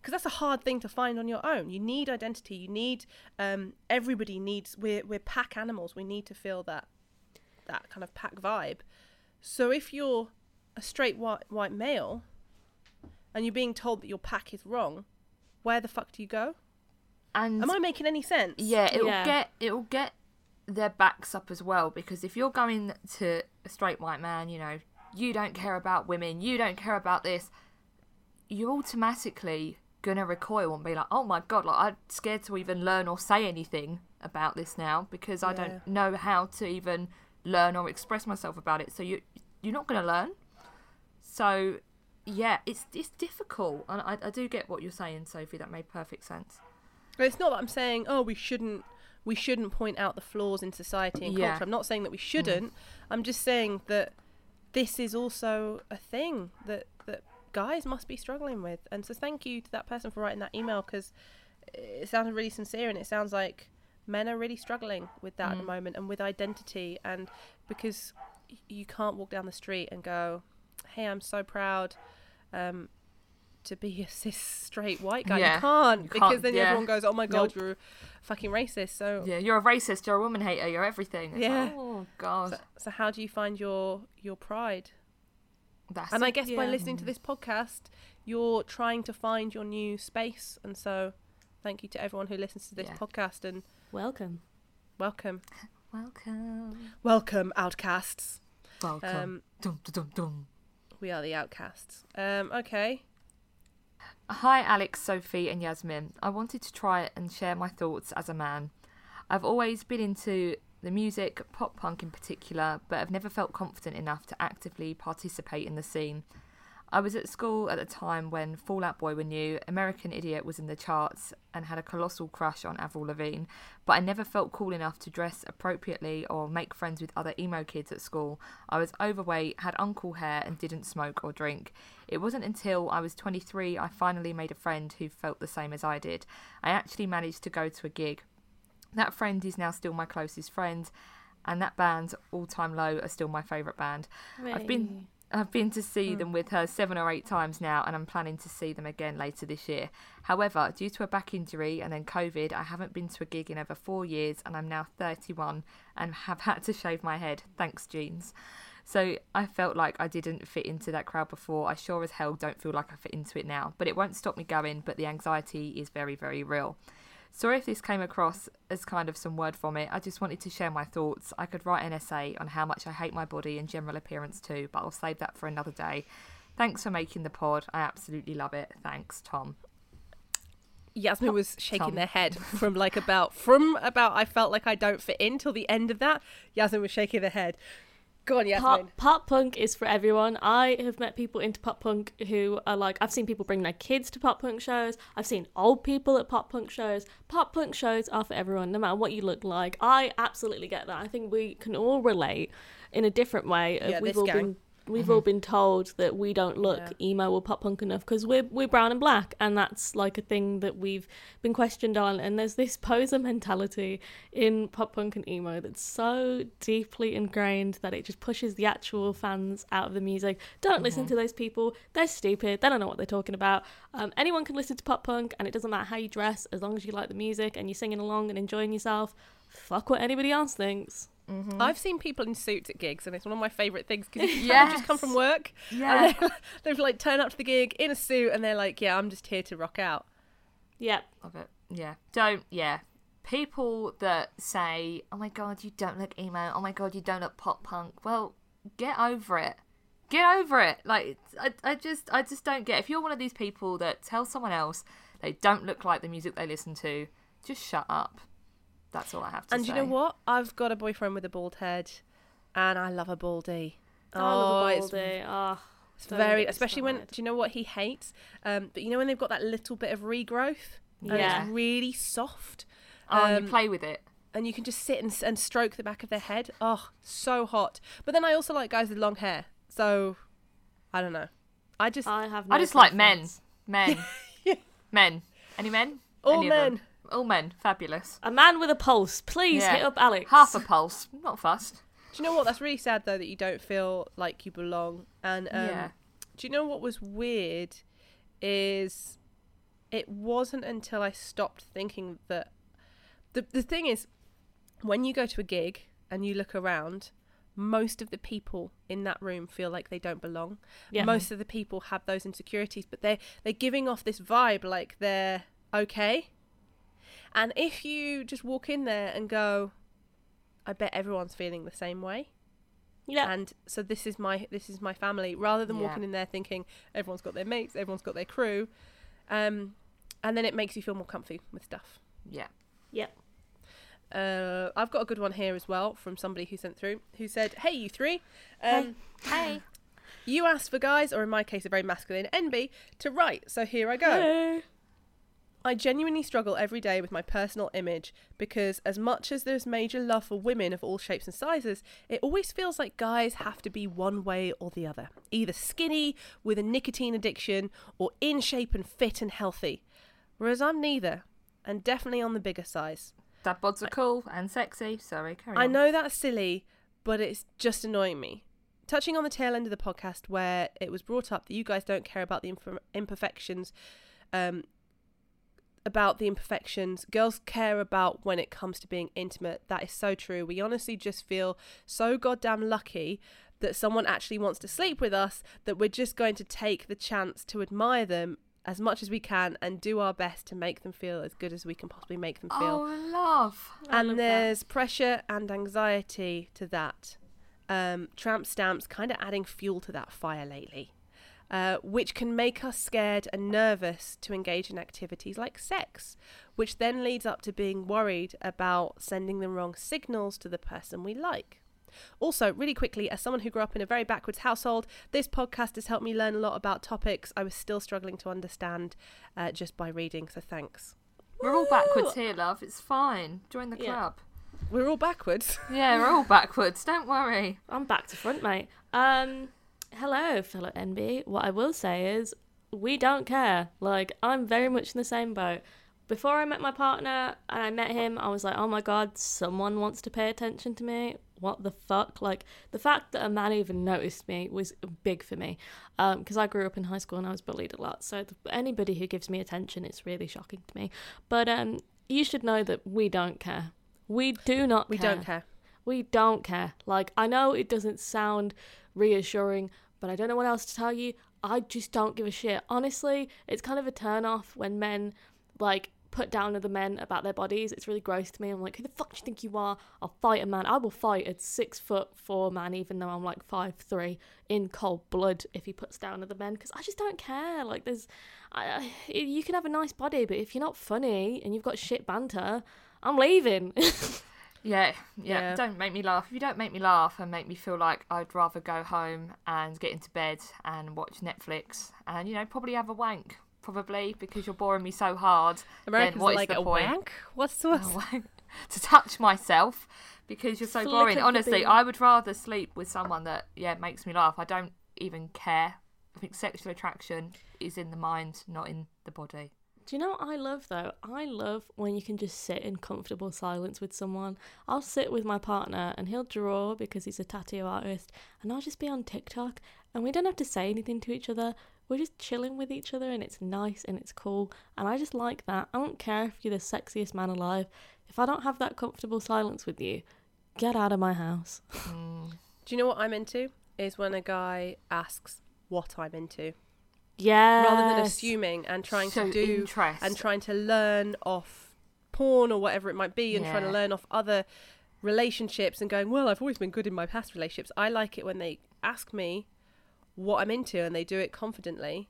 Because that's a hard thing to find on your own. You need identity. You need. Um, everybody needs. We're we're pack animals. We need to feel that, that kind of pack vibe. So if you're a straight white white male, and you're being told that your pack is wrong, where the fuck do you go? And Am I making any sense? yeah, it'll Yeah. get it'll get their backs up as well because if you're going to a straight white man, you know, you don't care about women, you don't care about this, you're automatically gonna recoil and be like, oh my god, like I'm scared to even learn or say anything about this now because I Yeah. don't know how to even learn or express myself about it. So you you're not gonna learn. So yeah, it's it's difficult, and I, I do get what you're saying, Sophie. That made perfect sense. But It's not that I'm saying, oh, we shouldn't we shouldn't point out the flaws in society and Yeah. culture. I'm not saying that we mm. shouldn't. I'm just saying that this is also a thing that that guys must be struggling with. And so thank you to that person for writing that email because it sounded really sincere and it sounds like men are really struggling with that at the moment and with identity and because you can't walk down the street and go, "Hey, I'm so proud." Um, to be (laughs) a cis straight white guy, Yeah. you can't You because can't, then yeah. everyone goes, "Oh my god, Nope. you're fucking racist." So, Yeah, you're a racist. You're a woman hater. You're everything. It's Yeah. Like, oh God. so, so how do you find your your pride? That's and I it. guess by listening to this podcast, you're trying to find your new space. And so, thank you to everyone who listens to this Yeah. podcast and Welcome. welcome, (laughs) welcome, welcome, outcasts. welcome. Um, dum, dum, dum, dum. we are the outcasts. Um, okay. Hi, Alex, Sophie, and Yasmin. I wanted to try and share my thoughts as a man. I've always been into the music, pop punk in particular, but I've never felt confident enough to actively participate in the scene. I was at school at the time when Fall Out Boy were new, American Idiot was in the charts, and had a colossal crush on Avril Lavigne, but I never felt cool enough to dress appropriately or make friends with other emo kids at school. I was overweight, had uncle hair, and didn't smoke or drink. It wasn't until I was 23 I finally made a friend who felt the same as I did. I actually managed to go to a gig. That friend is now still my closest friend, and that band's All Time Low are still my favourite band. I've been I've been to see hmm. them with her seven or eight times now, and I'm planning to see them again later this year. However, due to a back injury and then COVID, I haven't been to a gig in over four years, and I'm now 31 and have had to shave my head. Thanks, genes. So I felt like I didn't fit into that crowd before. I sure as hell don't feel like I fit into it now. But it won't stop me going, but the anxiety is very, very real. Sorry if this came across as kind of some word vomit. I just wanted to share my thoughts. I could write an essay on how much I hate my body and general appearance too, but I'll save that for another day. Thanks for making the pod. I absolutely love it. Thanks, Tom. Yasmin was shaking Tom. their head from like about from about I felt like I don't fit in till the end of that. Yasmin was shaking their head. Go on, Yasmin. Pop, pop punk is for everyone. I have met people into pop punk who are like, I've seen people bring their kids to pop punk shows. I've seen old people at pop punk shows. Pop punk shows are for everyone, no matter what you look like. I absolutely get that. I think we can all relate in a different way. Yeah, we've all gang. been we've all been told that we don't look Yeah. emo or pop punk enough because we're we're brown and black, and that's like a thing that we've been questioned on. And there's this poser mentality in pop punk and emo that's so deeply ingrained that it just pushes the actual fans out of the music. Don't listen to those people; they're stupid. They don't know what they're talking about. Um, anyone can listen to pop punk, and it doesn't matter how you dress as long as you like the music and you're singing along and enjoying yourself. Fuck what anybody else thinks. Mm-hmm. I've seen people in suits at gigs, and it's one of my favourite things because you kind of just come from work. Yeah. (laughs) They've like turn up to the gig in a suit, and they're like, "Yeah, I'm just here to rock out." Yep. Love it. Yeah. Don't, yeah. People that say, oh my god, you don't look emo. Oh my god, you don't look pop punk. Well, get over it. Get over it. Like, I, I just, I just don't get. If you're one of these people that tell someone else they don't look like the music they listen to, just shut up. That's all I have to And say. And you know what? I've got a boyfriend with a bald head, and I love a baldy. I love a it's baldy. Oh, It's Don't very, get especially when. Do you know what he hates? Um, but you know when they've got that little bit of regrowth and Yeah. it's really soft, Oh, and Um, you play with it. and you can just sit and, and stroke the back of their head. Oh, so hot. But then I also like guys with long hair. So I don't know. I just I have. I no just like men. preference. Men. (laughs) Men. Any men? all Any of them? men. All men. Fabulous. A man with a pulse. Please Yeah. hit up Alex. Half a pulse. Not fast. Do you know what? That's really sad though that you don't feel like you belong. And um, Yeah. do you know what was weird? Is it wasn't until I stopped thinking that the the thing is when you go to a gig and you look around, most of the people in that room feel like they don't belong. Yeah. Most of the people have those insecurities, but they they're giving off this vibe like they're okay. And if you just walk in there and go, I bet everyone's feeling the same way. Yeah. And so this is my this is my family. Rather than Yeah. walking in there thinking everyone's got their mates, everyone's got their crew, um, and then it makes you feel more comfy with stuff. Yeah. yeah. Uh, I've got a good one here as well from somebody who sent through who said, "Hey, you three, um, Hey. you asked for guys, or in my case, a very masculine NB, to write. So here I go. Hey. I genuinely struggle every day with my personal image because, as much as there's major love for women of all shapes and sizes, it always feels like guys have to be one way or the other either skinny with a nicotine addiction or in shape and fit and healthy. Whereas I'm neither, and definitely on the bigger size. Dad bods are cool and sexy. Sorry, carry I on. know that's silly, but it's just annoying me. Touching on the tail end of the podcast where it was brought up that you guys don't care about the imper- imperfections, um, about the imperfections. Girls care about when it comes to being intimate. That is so true. We honestly just feel so goddamn lucky that someone actually wants to sleep with us that we're just going to take the chance to admire them as much as we can and do our best to make them feel as good as we can possibly make them feel Oh, love. I and love that. there's pressure and anxiety to that. Um, tramp stamps kind of adding fuel to that fire lately, uh, which can make us scared and nervous to engage in activities like sex, which then leads up to being worried about sending the wrong signals to the person we like. Also, really quickly, as someone who grew up in a very backwards household, this podcast has helped me learn a lot about topics I was still struggling to understand uh, just by reading, so thanks. We're all backwards here, love. It's fine. Join the Yeah. club. We're all backwards. Yeah, we're all backwards. Don't worry. I'm back to front, mate. Um, hello, fellow NB. What I will say is, we don't care. Like, I'm very much in the same boat. Before I met my partner and I met him, I was like, oh my god, someone wants to pay attention to me. What the fuck? Like, the fact that a man even noticed me was big for me. Because I grew up in high school and I was bullied a lot. So, th- anybody who gives me attention, it's really shocking to me. But um, you should know that we don't care. We do not We care. don't care. We don't care. Like, I know it doesn't sound reassuring, but I don't know what else to tell you. I just don't give a shit. Honestly, it's kind of a turn off when men, like, put down other men about their bodies. It's really gross to me. I'm like, who the fuck do you think you are? I'll fight a man. I will fight a six foot four man, even though I'm like five three, in cold blood if he puts down other men, because I just don't care. Like, there's, I, you can have a nice body, but if you're not funny and you've got shit banter, I'm leaving. (laughs) Yeah, yeah, Yeah. Don't make me laugh. If you don't make me laugh and make me feel like I'd rather go home and get into bed and watch Netflix and you know probably have a wank, probably because you're boring me so hard. Americans then what are is like the a point? wank. What's the wank. (laughs) to touch myself because you're so Flick boring. Honestly. I would rather sleep with someone that yeah makes me laugh. I don't even care. I think sexual attraction is in the mind, not in the body. Do you know what I love though? I love when you can just sit in comfortable silence with someone. I'll sit with my partner and he'll draw because he's a tattoo artist, and I'll just be on TikTok and we don't have to say anything to each other. We're just chilling with each other and it's nice and it's cool. And I just like that. I don't care if you're the sexiest man alive. If I don't have that comfortable silence with you, get out of my house. Mm. Do you know what I'm into? Is when a guy asks what I'm into, Yeah. rather than assuming and trying Show to do interest. and trying to learn off porn or whatever it might be, and trying to learn off other relationships and going, well, I've always been good in my past relationships. I like it when they ask me what I'm into and they do it confidently.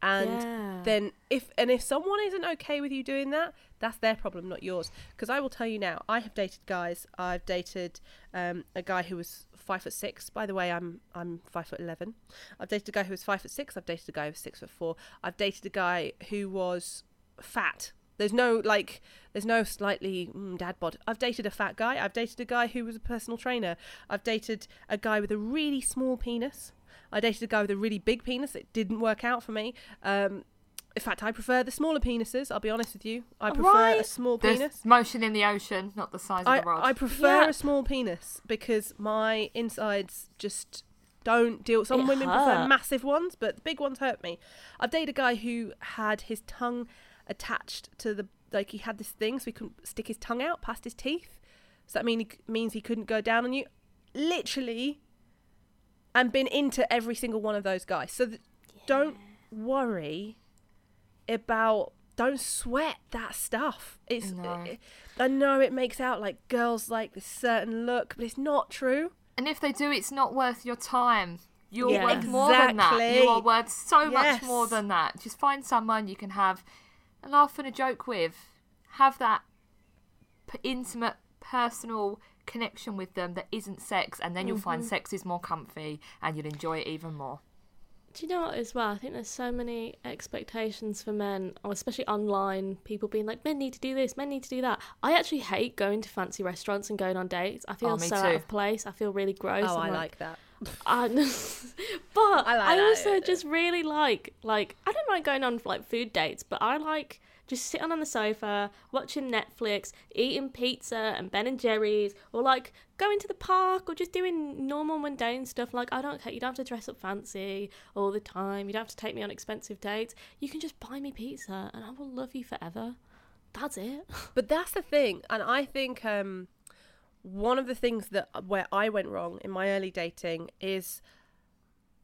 And Yeah. then if and if someone isn't okay with you doing that, that's their problem, not yours. Because I will tell you now, I have dated guys. I've dated um, a guy who was five foot six. By the way, I'm I'm five foot eleven. I've dated a guy who was five foot six. I've dated a guy who was six foot four. I've dated a guy who was fat. There's no like, there's no slightly mm, dad bod. I've dated a fat guy. I've dated a guy who was a personal trainer. I've dated a guy with a really small penis. I dated a guy with a really big penis. It didn't work out for me. Um, in fact, I prefer the smaller penises. I'll be honest with you. I prefer a small There's penis. motion in the ocean, not the size of I, the rod. I prefer Yeah. a small penis because my insides just don't deal. Some It women prefer massive ones, but the big ones hurt me. I've dated a guy who had his tongue attached to the like he had this thing so he couldn't stick his tongue out past his teeth. Does that mean he means he couldn't go down on you? Literally, and been into every single one of those guys. So th- don't worry about. Don't sweat that stuff. It's. No. it- I know it makes out like girls like this certain look, but it's not true. And if they do, it's not worth your time. You're Yeah. worth more than that. You are worth so much more than that. Just find someone you can have a laugh and a joke with. Have that p- intimate, personal connection with them that isn't sex, and then you'll find Mm-hmm. sex is more comfy and you'll enjoy it even more. Do you know what as well? I think there's so many expectations for men, or especially online, people being like, men need to do this, men need to do that. I actually hate going to fancy restaurants and going on dates. I feel Oh, so out of place. I feel really gross. Oh, I'm I like that. (laughs) I (laughs) but I I, like that, also yeah. just really like like I don't mind going on like food dates, but I like just sitting on the sofa watching Netflix, eating pizza and Ben and Jerry's, or like going to the park or just doing normal mundane stuff. Like I don't care. You don't have to dress up fancy all the time. You don't have to take me on expensive dates. You can just buy me pizza and I will love you forever. That's it. (laughs) But that's the thing, and I think um, one of the things that where I went wrong in my early dating is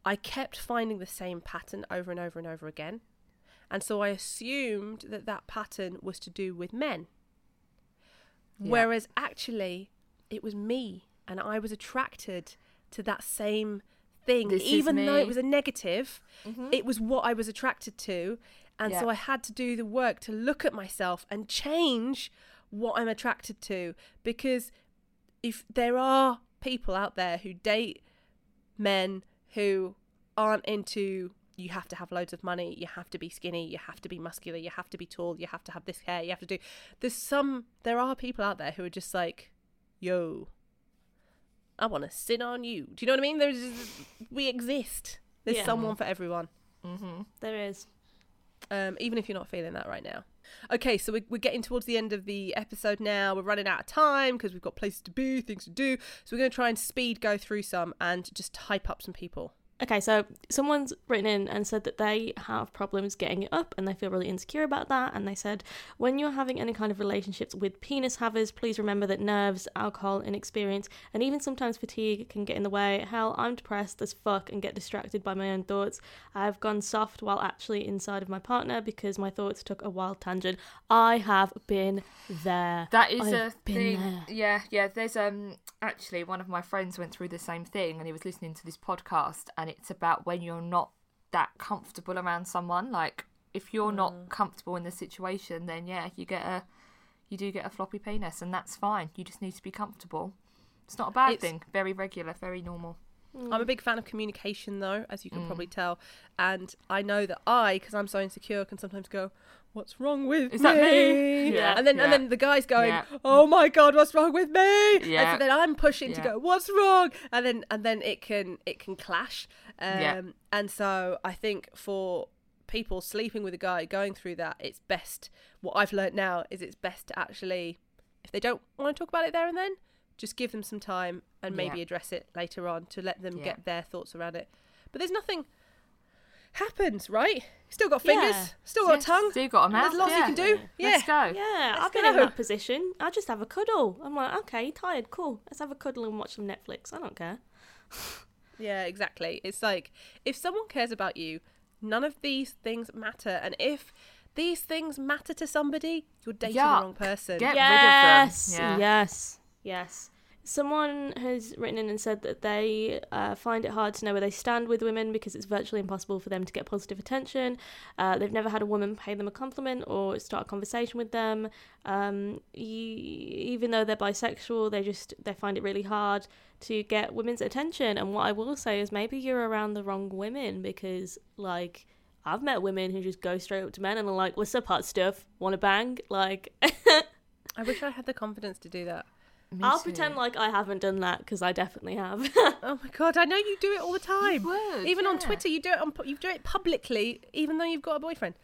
I kept finding the same pattern over and over and over again, and so I assumed that that pattern was to do with men, Yeah. whereas actually it was me, and I was attracted to that same thing, This even though it was a negative. Mm-hmm. It was what I was attracted to, and so I had to do the work to look at myself and change what I'm attracted to. Because if there are people out there who date men who aren't into you have to have loads of money, you have to be skinny, you have to be muscular, you have to be tall, you have to have this hair, you have to do there's some there are people out there who are just like, yo, I want to sit on you. Do you know what I mean? There's we exist. There's Yeah. someone for everyone There is. um, even if you're not feeling that right now. Okay, so we're, we're getting towards the end of the episode now. We're running out of time because we've got places to be, things to do. So we're going to try and speed go through some and just hype up some people. Okay, so someone's written in and said that they have problems getting it up and they feel really insecure about that. And they said, when you're having any kind of relationships with penis havers, please remember that nerves, alcohol, inexperience, and even sometimes fatigue can get in the way. Hell, I'm depressed as fuck and get distracted by my own thoughts. I've gone soft while actually inside of my partner because my thoughts took a wild tangent. I have been there. That is I've a thing. there. Yeah, yeah. There's um actually one of my friends went through the same thing, and he was listening to this podcast, and it's about when you're not that comfortable around someone. Like if you're Mm. not comfortable in the situation, then yeah, you get a you do get a floppy penis, and that's fine. You just need to be comfortable. It's not a bad It's- thing. Very regular, very normal. I'm a big fan of communication, though, as you can Mm. probably tell. And I know that I, because I'm so insecure, can sometimes go, "What's wrong with Is me?" that me? Yeah, and then and then the guy's going, Yeah. "Oh my god, what's wrong with me?" And Yeah. so then I'm pushing to go, "What's wrong?" And then and then it can it can clash. Um, Yeah. And so I think for people sleeping with a guy going through that, it's best. What I've learnt now is it's best to actually, if they don't want to talk about it there and then, just give them some time and maybe Yeah. address it later on to let them Yeah. get their thoughts around it. But there's nothing happens, right? Still got Yeah. fingers, still got Yes, a tongue. Still got a mouth. There's lots yeah. you can do. Yeah. Let's go. Yeah, Let's I've been in that position. I just have a cuddle. I'm like, okay, tired, cool. Let's have a cuddle and watch some Netflix. I don't care. (laughs) Yeah, exactly. It's like if someone cares about you, none of these things matter. And if these things matter to somebody, you're dating Yuck. the wrong person. Get yes, rid of them. Yeah. yes, yes. Someone has written in and said that they uh, find it hard to know where they stand with women because it's virtually impossible for them to get positive attention. Uh, they've never had a woman pay them a compliment or start a conversation with them. Um, y- even though they're bisexual, they just they find it really hard to get women's attention. And what I will say is maybe you're around the wrong women because like. I've met women who just go straight up to men and are like, "What's up, hot stuff? Want to bang?" Like, (laughs) I wish I had the confidence to do that. Me I'll too. pretend like I haven't done that because I definitely have. (laughs) Oh my god, I know you do it all the time. would, even on. Twitter, you do it on you do it publicly, even though you've got a boyfriend.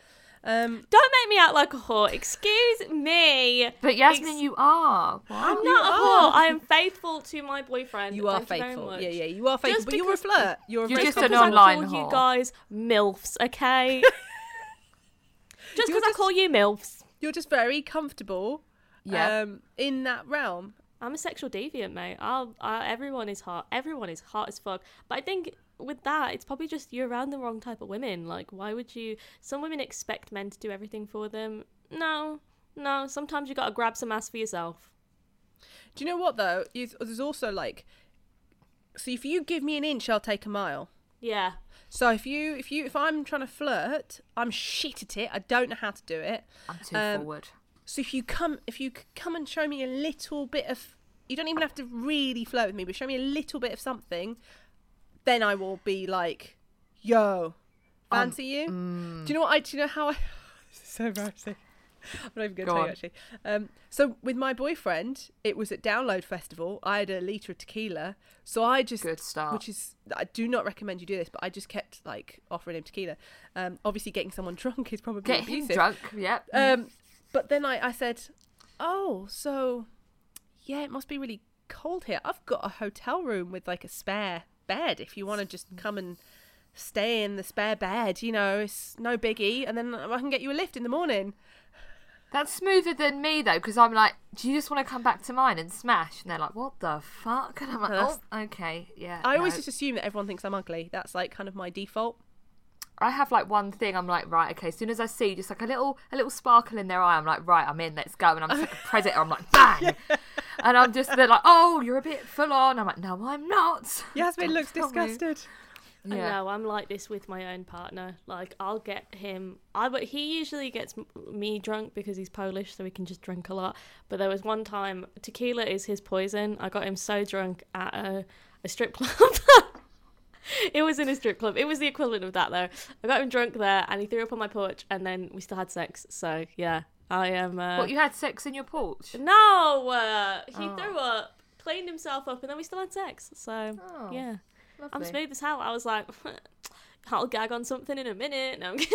Um, Don't make me out like a whore. Excuse me. But Yasmin, Ex- you are. Why? I'm you not a are. whole. I am faithful to my boyfriend. you are Thank faithful. much. yeah, yeah, you are faithful. Just but you're a flirt. You're You're flirt. just an online I call you whore. guys milfs, okay? (laughs) just because I call you milfs. You're just very comfortable. Yeah. Um, in that realm. I'm a sexual deviant, mate. I'll, I, everyone is hot. Everyone is hot as fuck. But I think with that, it's probably just you're around the wrong type of women. Like, why would you? Some women expect men to do everything for them. No, no. Sometimes you gotta grab some ass for yourself. Do you know what though? There's also like, so if you give me an inch, I'll take a mile. Yeah. So if you if you if I'm trying to flirt, I'm shit at it. I don't know how to do it. I'm too Um, forward. So if you come if you come and show me a little bit of you don't even have to really flirt with me, but show me a little bit of something, then I will be like, "Yo, fancy you?" Do you know what I? Do you know how I? (laughs) this is so embarrassing. I'm not even going to Go tell you on. actually. Um, so with my boyfriend, it was at Download Festival. I had a liter of tequila, so I just Good start. which is I do not recommend you do this, but I just kept like offering him tequila. Um, obviously, getting someone (laughs) drunk is probably Get him abusive. drunk. Yep. Um, but then I, I said, "Oh, so yeah, it must be really cold here. I've got a hotel room with like a spare bed. If you want to just come and stay in the spare bed, you know, it's no biggie. And then I can get you a lift in the morning." That's smoother than me though, because I'm like, do you just want to come back to mine and smash? And they're like, what the fuck? And I'm like, oh, okay, yeah. I always just assume that everyone thinks I'm ugly. That's like kind of my default. I have like one thing. I'm like, right, okay. As soon as I see just like a little, a little sparkle in their eye, I'm like, right, I'm in. Let's go. And I'm just like a predator. I'm like, bang. (laughs) And I'm just they're like, oh, you're a bit full on. I'm like, no, I'm not. (laughs) Yasmin Don't looks tell me. disgusted. I Yeah. know I'm like this with my own partner. Like I'll get him. I but he usually gets me drunk because he's Polish, so he can just drink a lot. But there was one time tequila is his poison. I got him so drunk at a, a strip (laughs) club. (laughs) it was in a strip club. It was the equivalent of that though. I got him drunk there, and he threw up on my porch, and then we still had sex. So yeah, I am. Uh, What you had sex in your porch? no, uh, he Oh. threw up, cleaned himself up, and then we still had sex. So Oh, yeah. I'm smooth as hell. I was like, (laughs) I'll gag on something in a minute. No, I'm (laughs)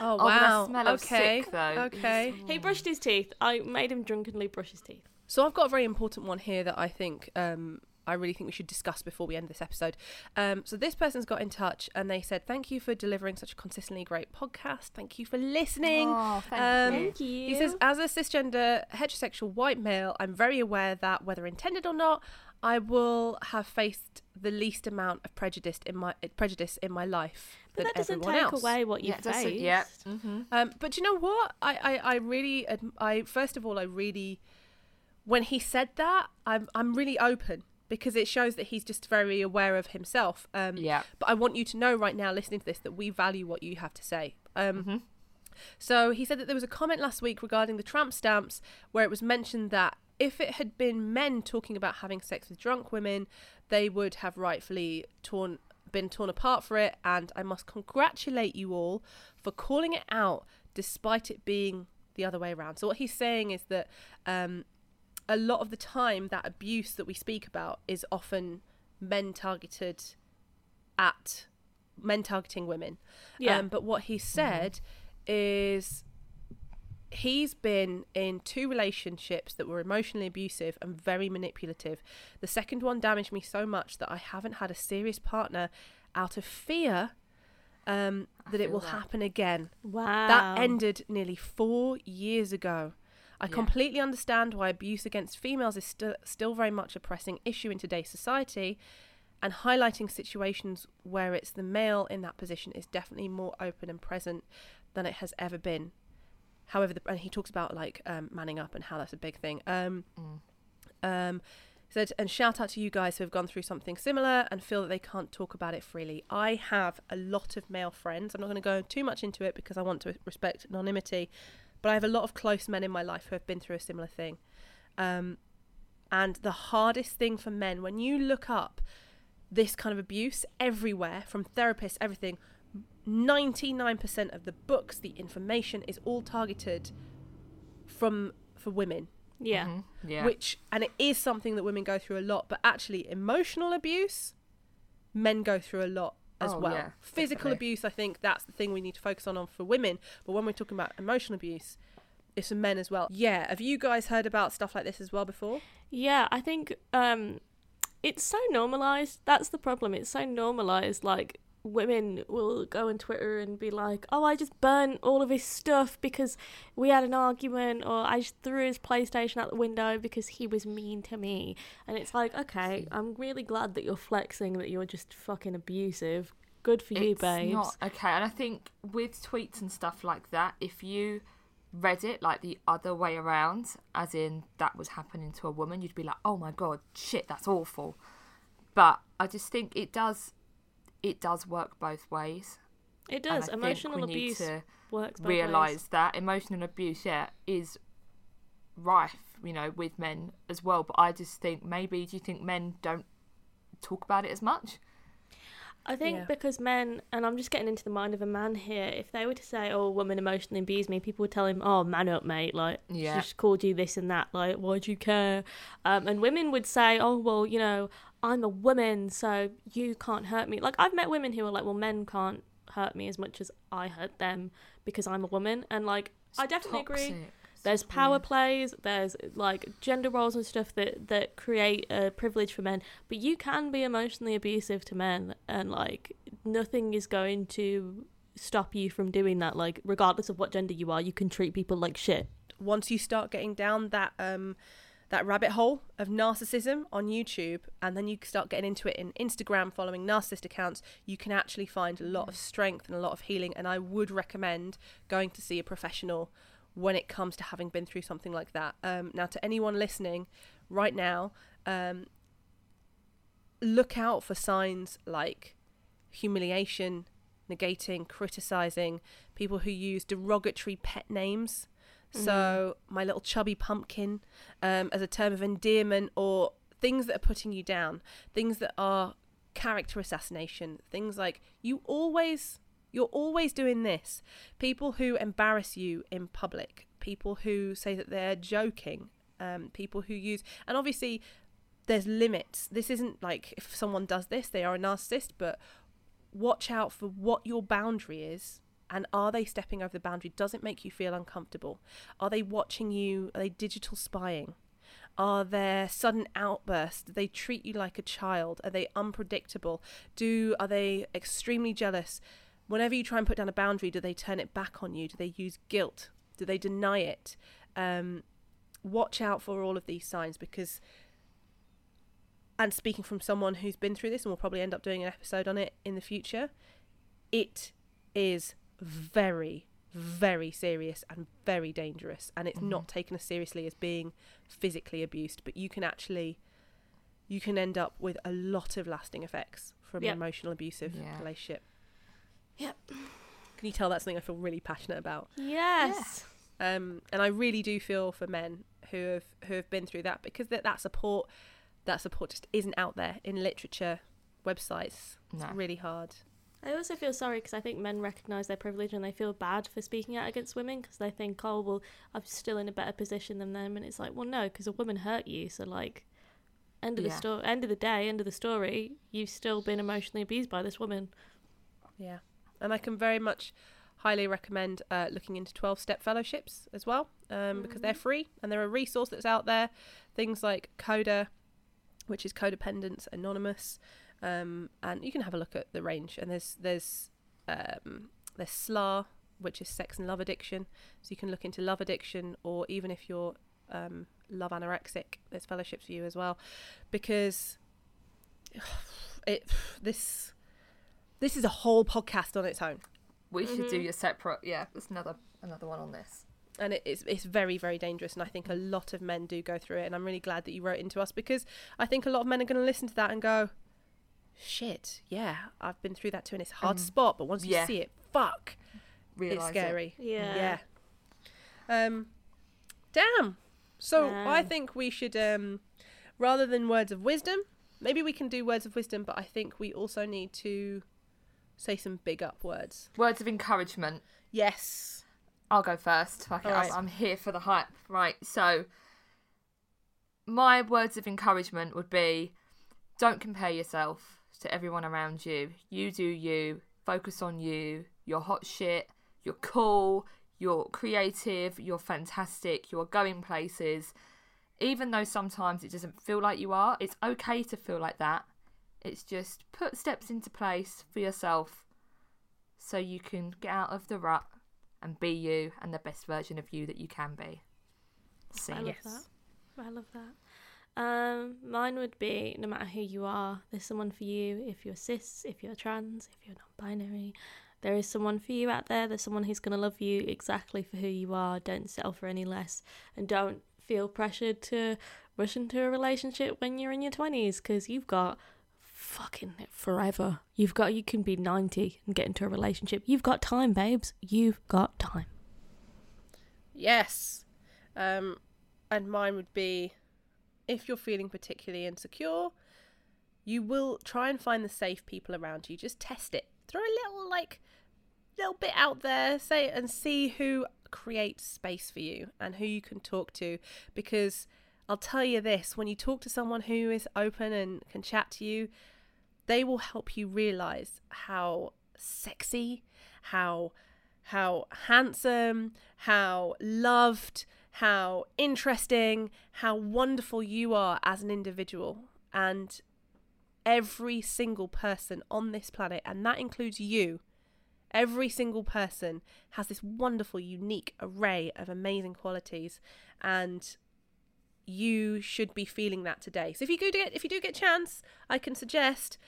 Oh Oh, wow. smell okay. sick, though. Okay. he brushed his teeth. I made him drunkenly brush his teeth. So I've got a very important one here that I think um, I really think we should discuss before we end this episode. Um, so this person's got in touch and they said, "Thank you for delivering such a consistently great podcast. Thank you for listening." Oh, thank Um, you. Thank you. He says, "As a cisgender heterosexual white male, I'm very aware that whether intended or not, I will have faced the least amount of prejudice in my prejudice in my life but that doesn't take else." away what you Yeah, faced. yeah. Mm-hmm. Um, but you know what? I, I, I really, adm- I first of all, I really, when he said that, I'm, I'm really open because it shows that he's just very aware of himself. Um, Yeah. But I want you to know right now, listening to this, that we value what you have to say. Um, Mhm. So he said that there was a comment last week regarding the tramp stamps where it was mentioned that if it had been men talking about having sex with drunk women, they would have rightfully torn been torn apart for it and I must congratulate you all for calling it out despite it being the other way around. So what he's saying is that um, a lot of the time that abuse that we speak about is often men targeted at men targeting women. Yeah. Um, but what he said is he's been in two relationships that were emotionally abusive and very manipulative. The second one damaged me so much that I haven't had a serious partner out of fear um, that it will that. happen again. wow. That ended nearly four years ago. I Yeah. completely understand why abuse against females is st- still very much a pressing issue in today's society, and highlighting situations where it's the male in that position is definitely more open and present than it has ever been. However, the, and he talks about like um, manning up and how that's a big thing. Um, Mm. um, said, and shout out to you guys who have gone through something similar and feel that they can't talk about it freely. I have a lot of male friends. I'm not going to go too much into it because I want to respect anonymity, but I have a lot of close men in my life who have been through a similar thing. Um, and the hardest thing for men, when you look up this kind of abuse everywhere, from therapists, everything, 99% of the books, the information is all targeted from for women Yeah. Mhm. Yeah. which and it is something that women go through a lot but actually emotional abuse men go through a lot as Oh, well yeah, physical definitely. abuse i think that's the thing we need to focus on, on for women but when we're talking about emotional abuse it's for men as well yeah have you guys heard about stuff like this as well before Yeah, I think um it's so normalized. That's the problem. It's so normalized like women will go on Twitter and be like, "Oh, I just burnt all of his stuff because we had an argument or I just threw his PlayStation out the window because he was mean to me." And it's like, "Okay, I'm really glad that you're flexing that you're just fucking abusive. Good for you, babe. babes." not okay. And I think with tweets and stuff like that, if you read it like the other way around, as in that was happening to a woman, you'd be like, "Oh my god, shit, that's awful." But I just think it does, it does work both ways. It does. think Emotional abuse works both ways. realize that emotional abuse, yeah, is rife, you know, with men as well. But I just think maybe do you think men don't talk about it as much? I think Yeah. because men, and I'm just getting into the mind of a man here, if they were to say, oh, a woman emotionally abused me, people would tell him, oh, man up, mate. Like, Yeah. she just called you this and that. Like, why'd you care? Um, and women would say, oh, well, you know, I'm a woman, so you can't hurt me. Like, I've met women who are like, well, men can't hurt me as much as I hurt them because I'm a woman. And, like, I definitely agree. Toxic. There's power plays, there's like gender roles and stuff that that create a privilege for men, but you can be emotionally abusive to men and like nothing is going to stop you from doing that like regardless of what gender you are, you can treat people like shit. once you start getting down that um that rabbit hole of narcissism on YouTube and then you start getting into it in Instagram following narcissist accounts you can actually find a lot of strength and a lot of healing and I would recommend going to see a professional when it comes to having been through something like that. Um, now to anyone listening right now um, look out for signs like humiliation negating criticizing people who use derogatory pet names so my little chubby pumpkin um, as a term of endearment or things that are putting you down things that are character assassination things like you always you're always doing this. People who embarrass you in public people who say that they're joking um, people who use and obviously there's limits. This isn't like if someone does this they are a narcissist but watch out for what your boundary is and are they stepping over the boundary? Does it make you feel uncomfortable? Are they watching you? Are they digital spying? Are there sudden outbursts? Do they treat you like a child? Are they unpredictable? Do are they extremely jealous? Whenever you try and put down a boundary do they turn it back on you? Do they use guilt? Do they deny it? Um, watch out for all of these signs because and speaking from someone who's been through this and will probably end up doing an episode on it in the future it is very very serious and very dangerous and it's not taken as seriously as being physically abused but you can actually you can end up with a lot of lasting effects from Yep. an emotional abusive Yeah. relationship Yep. can you tell that's something i feel really passionate about Yes. um, and I really do feel for men who have who have been through that because that that support that support just isn't out there in literature websites. It's really hard. I also feel sorry because I think men recognize their privilege and they feel bad for speaking out against women because they think, oh, well, I'm still in a better position than them. And it's like, well, no, because a woman hurt you. So, like, end of the story, end of the day, end of the story, you've still been emotionally abused by this woman. Yeah, and I can very much highly recommend uh, looking into 12 step fellowships as well um, because they're free and they're a resource that's out there. Things like Coda, which is Codependence Anonymous, um, and you can have a look at the range. And there's there's um, there's SLA, which is sex and love addiction, so you can look into love addiction, or even if you're um, love anorexic, there's fellowships for you as well, because (sighs) it this this is a whole podcast on its own. We should Mm-hmm. do your separate. Yeah, there's another another one on this. and it, it's it's very very dangerous. And I think a lot of men do go through it. And I'm really glad that you wrote into us because I think a lot of men are going to listen to that and go, "Shit, yeah, I've been through that too, and it's a hard to spot. But once you see it, fuck, Realise it's it. scary. Yeah. Yeah. Um, damn. So I think we should, um, rather than words of wisdom, maybe we can do words of wisdom, but I think we also need to say some big up words. Words of encouragement. Yes. I'll go first. Fuck it, right. I'm here for the hype. Right, so my words of encouragement would be don't compare yourself to everyone around you. You do you. Focus on you. You're hot shit. You're cool. You're creative. You're fantastic. You're going places. Even though sometimes it doesn't feel like you are, it's okay to feel like that. It's just put steps into place for yourself so you can get out of the rut and be you and the best version of you that you can be. See. I love Yes. that. I love that. Um, mine would be no matter who you are, there's someone for you. If you're cis, if you're trans, if you're non-binary, there is someone for you out there. There's someone who's gonna love you exactly for who you are. Don't settle for any less, and don't feel pressured to rush into a relationship when you're in your twenties because you've got fucking forever. You've got you can be ninety and get into a relationship. You've got time, babes. You've got time. Yes. Um, and mine would be if you're feeling particularly insecure, you will try and find the safe people around you. Just test it. Throw a little like little bit out there, say and see who creates space for you and who you can talk to because I'll tell you this, when you talk to someone who is open and can chat to you, they will help you realize how sexy, how how handsome, how loved, how interesting, how wonderful you are as an individual. And every single person on this planet, and that includes you, every single person has this wonderful, unique array of amazing qualities. And you should be feeling that today. So if you do get if you do get a chance, I can suggest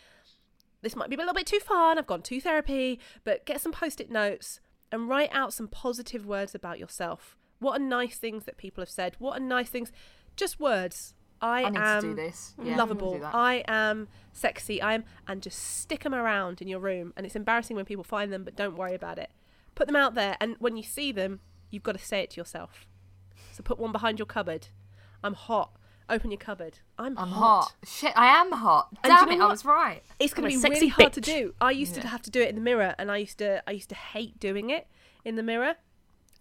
this might be a little bit too far and I've gone to therapy, but get some post-it notes and write out some positive words about yourself. What are nice things that people have said? What are nice things? Just words. I, I need am to do this. Yeah, lovable. I'll do. I am sexy. I am, and just stick them around in your room. And it's embarrassing when people find them, but don't worry about it. Put them out there, and when you see them, you've got to say it to yourself. So put one behind your cupboard. I'm hot. Open your cupboard. I'm, I'm hot. hot. Shit, I am hot. And Damn you it, know I was right. It's going I'm to be sexy really hard to do. I used to have to do it in the mirror, and I used to I used to hate doing it in the mirror.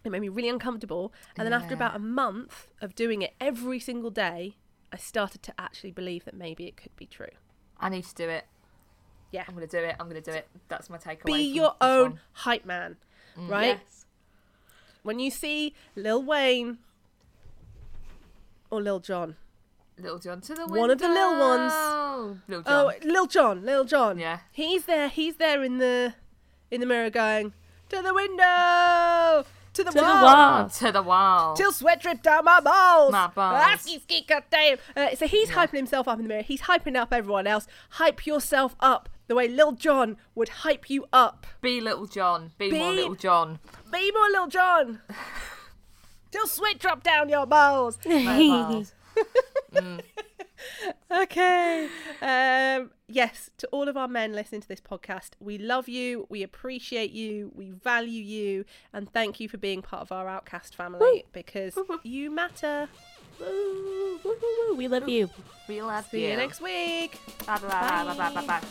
It made me really uncomfortable. And then after about a month of doing it every single day, I started to actually believe that maybe it could be true. I need to do it. Yeah. I'm gonna do it. I'm gonna do it. That's my takeaway. Be your own one. hype man, mm. right? Yes. When you see Lil Wayne or Lil Jon, Little John to the window. One of the little ones. Little John. oh Lil Jon, Lil Jon, Yeah. he's there, he's there in the in the mirror going to the window, to the To the wall. wall. to the wall. till sweat dripped down my balls. My balls. That's his ski goddamn. Uh, so he's Yeah. hyping himself up in the mirror. He's hyping up everyone else. Hype yourself up the way Lil Jon would hype you up. Be Little John. Be, more Be- Little John. Be more Lil Jon. (laughs) till sweat drop down your balls. Balls. (laughs) Okay. Um, yes, to all of our men listening to this podcast, we love you, we appreciate you, we value you, and thank you for being part of our Outcast family because you matter. Woo, woo, woo, woo. We love you. We love See you next week. Bye bye bye bye bye bye bye.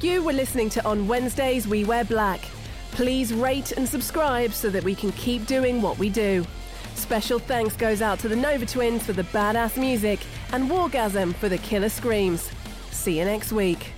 You were listening to On Wednesdays We Wear Black. Please rate and subscribe so that we can keep doing what we do. Special thanks goes out to the Nova Twins for the badass music and Wargasm for the killer screams. See you next week.